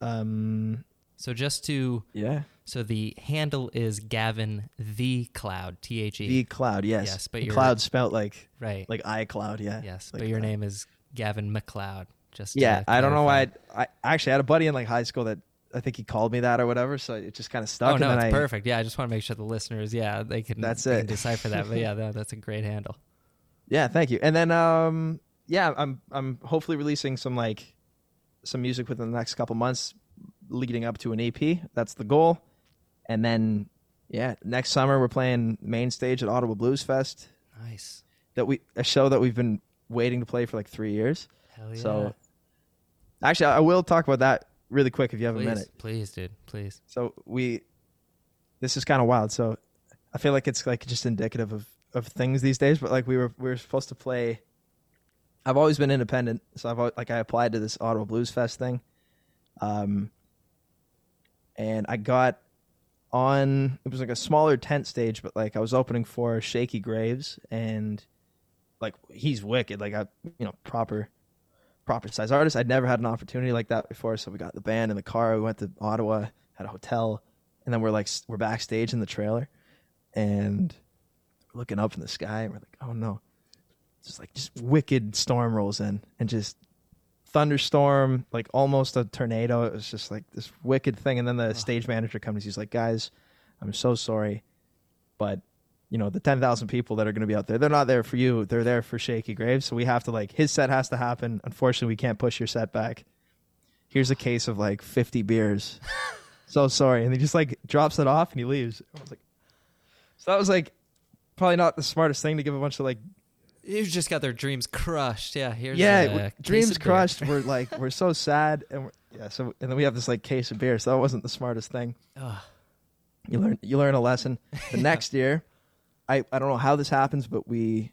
Um, so just to yeah, so the handle is Gavin the Cloud T H E. the Cloud. Yes, Yes, but The you're- Cloud spelt like right. like iCloud. Yeah. yes, like but your that. name is Gavin McLeod. Just Yeah, I don't know why. I, I actually had a buddy in like high school that I think he called me that or whatever, so it just kind of stuck. Oh no, it's I, perfect. Yeah, I just want to make sure the listeners, yeah, they can, That's they it. can decipher that. But yeah, that, that's a great handle. Yeah, thank you. And then um yeah, I'm I'm hopefully releasing some like some music within the next couple months leading up to an EP. That's the goal. And then yeah, next summer we're playing main stage at Ottawa Blues Fest. Nice. That we a show that we've been waiting to play for like 3 years. Hell yeah. So actually I will talk about that really quick if you have please, a minute. please, dude, please. So we this is kind of wild. So I feel like it's like just indicative of of things these days, but like we were we were supposed to play I've always been independent, so I've al- like I applied to this Ottawa Blues Fest thing. Um and I got on it was like a smaller tent stage, but like I was opening for Shakey Graves and like he's wicked, like I you know, proper proper size artist. I'd never had an opportunity like that before, so we got the band in the car, we went to Ottawa, had a hotel, and then we're like we're backstage in the trailer and looking up in the sky and we're like, "Oh no." Just like just wicked storm rolls in and just thunderstorm, like almost a tornado. It was just like this wicked thing. And then the stage manager comes. He's like, "Guys, I'm so sorry, but you know the ten thousand people that are going to be out there, they're not there for you. They're there for Shakey Graves. So we have to like his set has to happen. Unfortunately, we can't push your set back. Here's a case of like fifty beers. so sorry." And he just like drops it off and he leaves. I was like, so that was like probably not the smartest thing to give a bunch of like You just got their dreams crushed. Yeah, here's yeah, a dreams beer. crushed. We're like we're so sad, and we're, yeah. So and then we have this like case of beer. So that wasn't the smartest thing. Ugh. You learn you learn a lesson. The next year, I I don't know how this happens, but we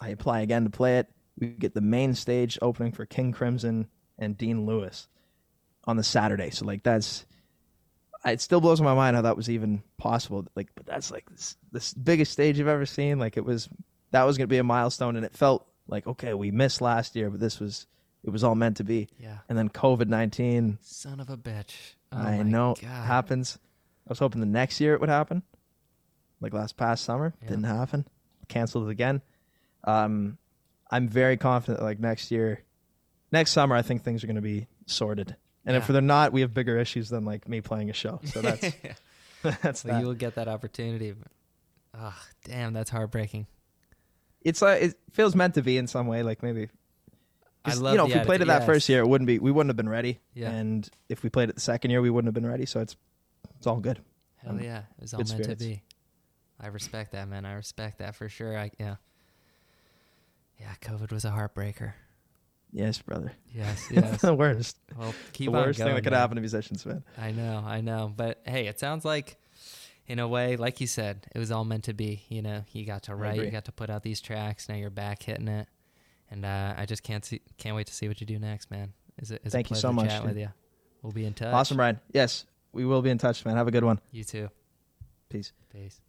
I apply again to play it. We get the main stage opening for King Crimson and Dean Lewis on the Saturday. So like that's it still blows my mind how that was even possible. Like, but that's like this, this biggest stage you've ever seen. Like, it was that was going to be a milestone, and it felt like okay, we missed last year, but this was it was all meant to be. Yeah. And then COVID nineteen, Son of a bitch. Oh I know God. happens. I was hoping the next year it would happen, like last past summer. Yeah. Didn't happen. Canceled it again. Um, I'm very confident. Like next year, next summer, I think things are going to be sorted. And if Yeah. they're not, we have bigger issues than like me playing a show. So that's that's Well, that. you will get that opportunity. But, oh, damn, that's heartbreaking. It's like it feels meant to be in some way. Like maybe I love you know, if we played it attitude- that first year, it wouldn't be. We wouldn't have been ready. Yeah. And if we played it the second year, we wouldn't have been ready. So it's it's all good. Hell Um, yeah, it was all meant spirits. to be. I respect that, man. I respect that for sure. I yeah, yeah. COVID was a heartbreaker. Yes, brother. Yes, yes. the worst. well, keep the worst thing that could man. happen to musicians, man. I know, I know. But hey, it sounds like, in a way, like you said, it was all meant to be. You know, you got to write, you got to put out these tracks. Now you're back hitting it, and uh, I just can't see, can't wait to see what you do next, man. Is it? Is Thank a you so much, chatting dude. with you. We'll be in touch. Awesome, Brian. Yes, we will be in touch, man. Have a good one. You too. Peace. Peace.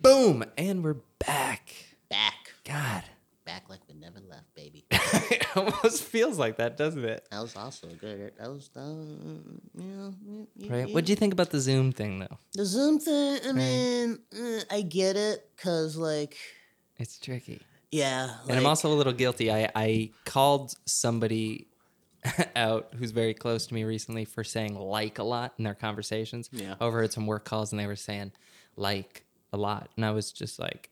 Boom, and we're back. Back. God, Back like we never left, baby. it almost feels like that, doesn't it? That was also good. That was, uh, you know, you- you- Right. you- What do you think about the Zoom thing, though? The Zoom thing, I mean, eh, I get it, cause like, It's tricky. yeah, and I'm also a little guilty. I, I called somebody out who's very close to me recently for saying like a lot in their conversations. Yeah. Overheard some work calls and they were saying like a lot. And I was just like,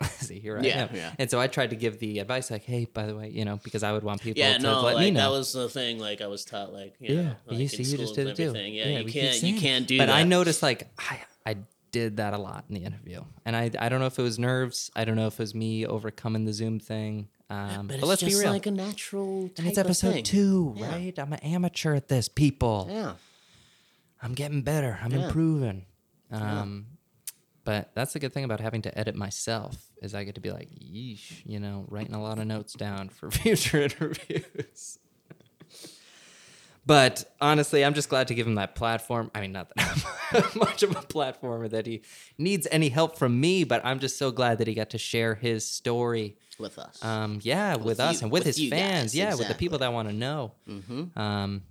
see, here I Yeah, am. yeah. And so I tried to give the advice like, hey, by the way, you know, because I would want people yeah, to no, let like me know. that was the thing. Like I was taught, like you yeah, know, like you see, you just did it too. everything. Yeah, you can't, you can't do But that. I noticed like I, I did that a lot in the interview, and I, I don't know if it was nerves. I don't know if it was me overcoming the Zoom thing. Um, but but, it's let's just be real. like a natural. And it's episode thing. two, Yeah. right? I'm an amateur at this, people. Yeah, I'm getting better. I'm Yeah. improving. Um, But that's the good thing about having to edit myself is I get to be like, yeesh, you know, writing a lot of notes down for future interviews. but honestly, I'm just glad to give him that platform. I mean, not that I'm much of a platformer that he needs any help from me, but I'm just so glad that he got to share his story. with us. Um, yeah, with, With us you- and with, with his fans. guys, yeah, with the people that want to know. mm-hmm. Um,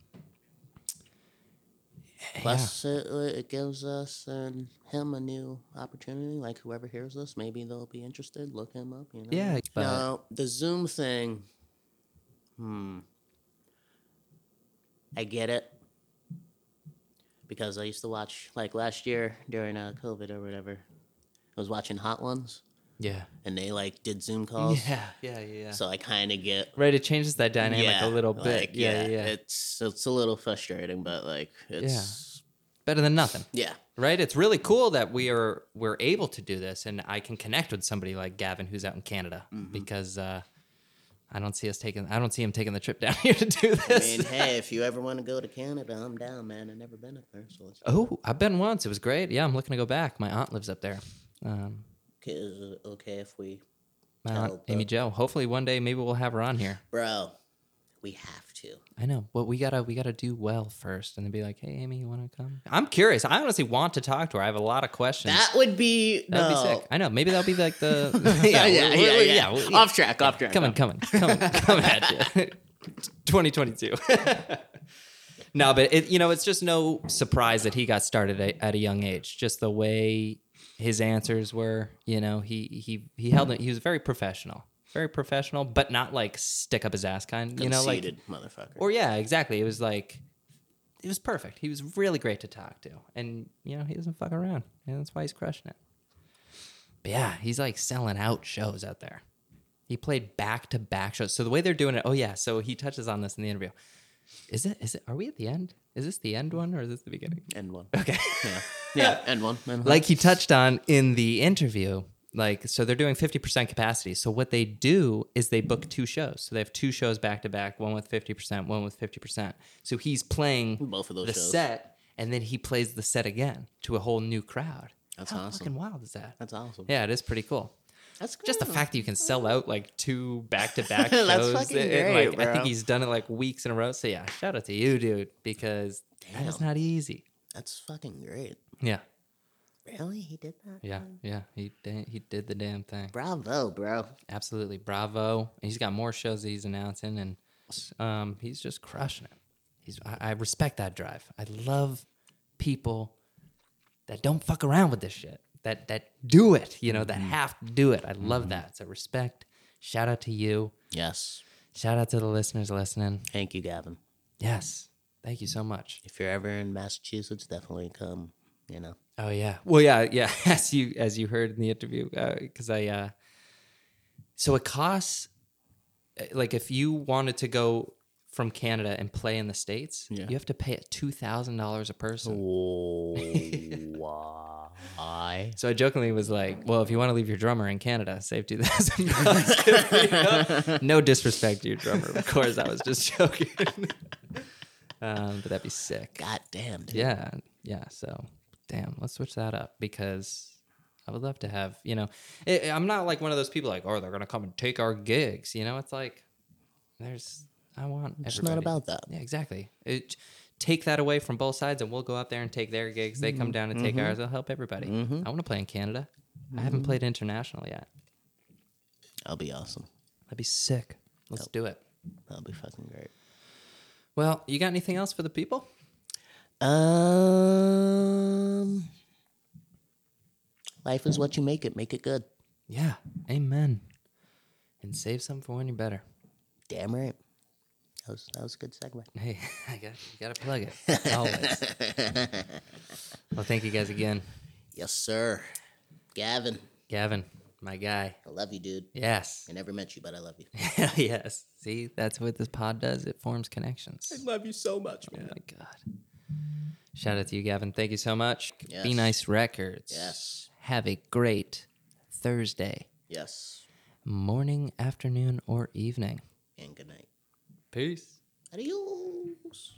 Plus, it, it gives us and him a new opportunity. Like whoever hears this, maybe they'll be interested. Look him up. You know. Yeah, but- Now the Zoom thing. Hmm. I get it. Because I used to watch like last year during uh, COVID or whatever. I was watching Hot Ones, yeah. and they like did Zoom calls. Yeah, yeah, yeah, yeah. So I kind of get right, it changes that dynamic yeah, a little bit. like, yeah, yeah, yeah. It's it's a little frustrating, but like it's Better than nothing. yeah. Right? It's really cool that we are we're able to do this and I can connect with somebody like Gavin who's out in Canada Mm-hmm. because uh I don't see us taking I don't see him taking the trip down here to do this. I mean, hey, if you ever want to go to Canada, I'm down, man. I've never been up there, so let's. oh, I've been once. It was great. Yeah, I'm looking to go back. My aunt lives up there. Um is it okay if we, Amy Joe. Hopefully one day maybe we'll have her on here. bro? We have to. I know. Well, we gotta we gotta do well first, and then be like, "Hey, Amy, you want to come?" I'm curious. I honestly want to talk to her. I have a lot of questions. That would be That'd no. be sick. I know. Maybe that'll be like the Yeah, yeah, yeah, yeah, yeah. Off track, off track. Coming, coming, coming, coming at you. 2022. no, but it, you know, it's just no surprise that he got started at, at a young age. Just the way his answers were, you know, he he he held it. He was very professional, very professional, but not like stick up his ass kind. You know, like motherfucker. or yeah, exactly. It was like it was perfect. He was really great to talk to, and you know he doesn't fuck around, and that's why he's crushing it. But yeah, he's like selling out shows out there. He played back to back shows. So the way they're doing it, oh yeah. So he touches on this in the interview. Is it? Is it? Are we at the end? Is this the end one or is this the beginning? End one. Okay. Yeah, yeah. End one. End one. like he touched on in the interview like so they're doing 50% capacity so what they do is they book two shows so they have two shows back to back one with 50% one with 50% so he's playing Both of those the shows. set and then he plays the set again to a whole new crowd That's How awesome. fucking wild is that That's awesome. yeah it is pretty cool That's just the fact that you can sell out like two back to back That's shows. fucking and, great, like, I think he's done it like weeks in a row. So yeah, shout out to you, dude, because that is not easy. That's fucking great. Yeah, Really? He did that? yeah, yeah. He da- he did the damn thing. Bravo, bro. Absolutely, bravo. He's got more shows that he's announcing, and um, he's just crushing it. He's I, I respect that drive. I love people that don't fuck around with this shit. That that do it. You know, that have to do it. I love that. So respect. Shout out to you. Yes. Shout out to the listeners listening. Thank you, Gavin. Yes, thank you so much. If you're ever in Massachusetts, definitely come. You know. Oh yeah. Well, yeah, yeah. As you as you heard in the interview, because I uh, so it costs uh, like if you wanted to go from Canada and play in the states, Yeah. you have to pay at two thousand dollars a person. Oh, why? So I jokingly was like, "Well, if you want to leave your drummer in Canada, save two thousand bucks." no disrespect to your drummer, of course. I was just joking, um, but that'd be sick. God damn, dude. Yeah, yeah. So, damn, let's switch that up because I would love to have, you know, i I'm not like one of those people like, oh, they're gonna come and take our gigs. You know, it's like there's, I want. It's not about that. Yeah, exactly. It, take that away from both sides, and we'll go out there and take their gigs. They Mm-hmm. come down and take ours. It'll help everybody. I want to play in Canada. I haven't Mm-hmm. played international yet. That'll be awesome. That'd be sick. Let's do it. That'll be fucking great. Well, you got anything else for the people? Um, life is what you make it. Make it good. Yeah. Amen. And save some for when you're better. Damn right. That was that was a good segue. Hey, I got you. Got to plug it always. well, thank you guys again, Yes, sir. Gavin, Gavin, my guy. I love you, dude. Yes, I never met you, but I love you. hell yes. See, that's what this pod does. It forms connections. I love you so much, Oh my god. Shout out to you, Gavin. Thank you so much. Be Yes. nice records. Yes. Have a great Thursday Yes. morning, afternoon, or evening. And good night. Peace. Adios.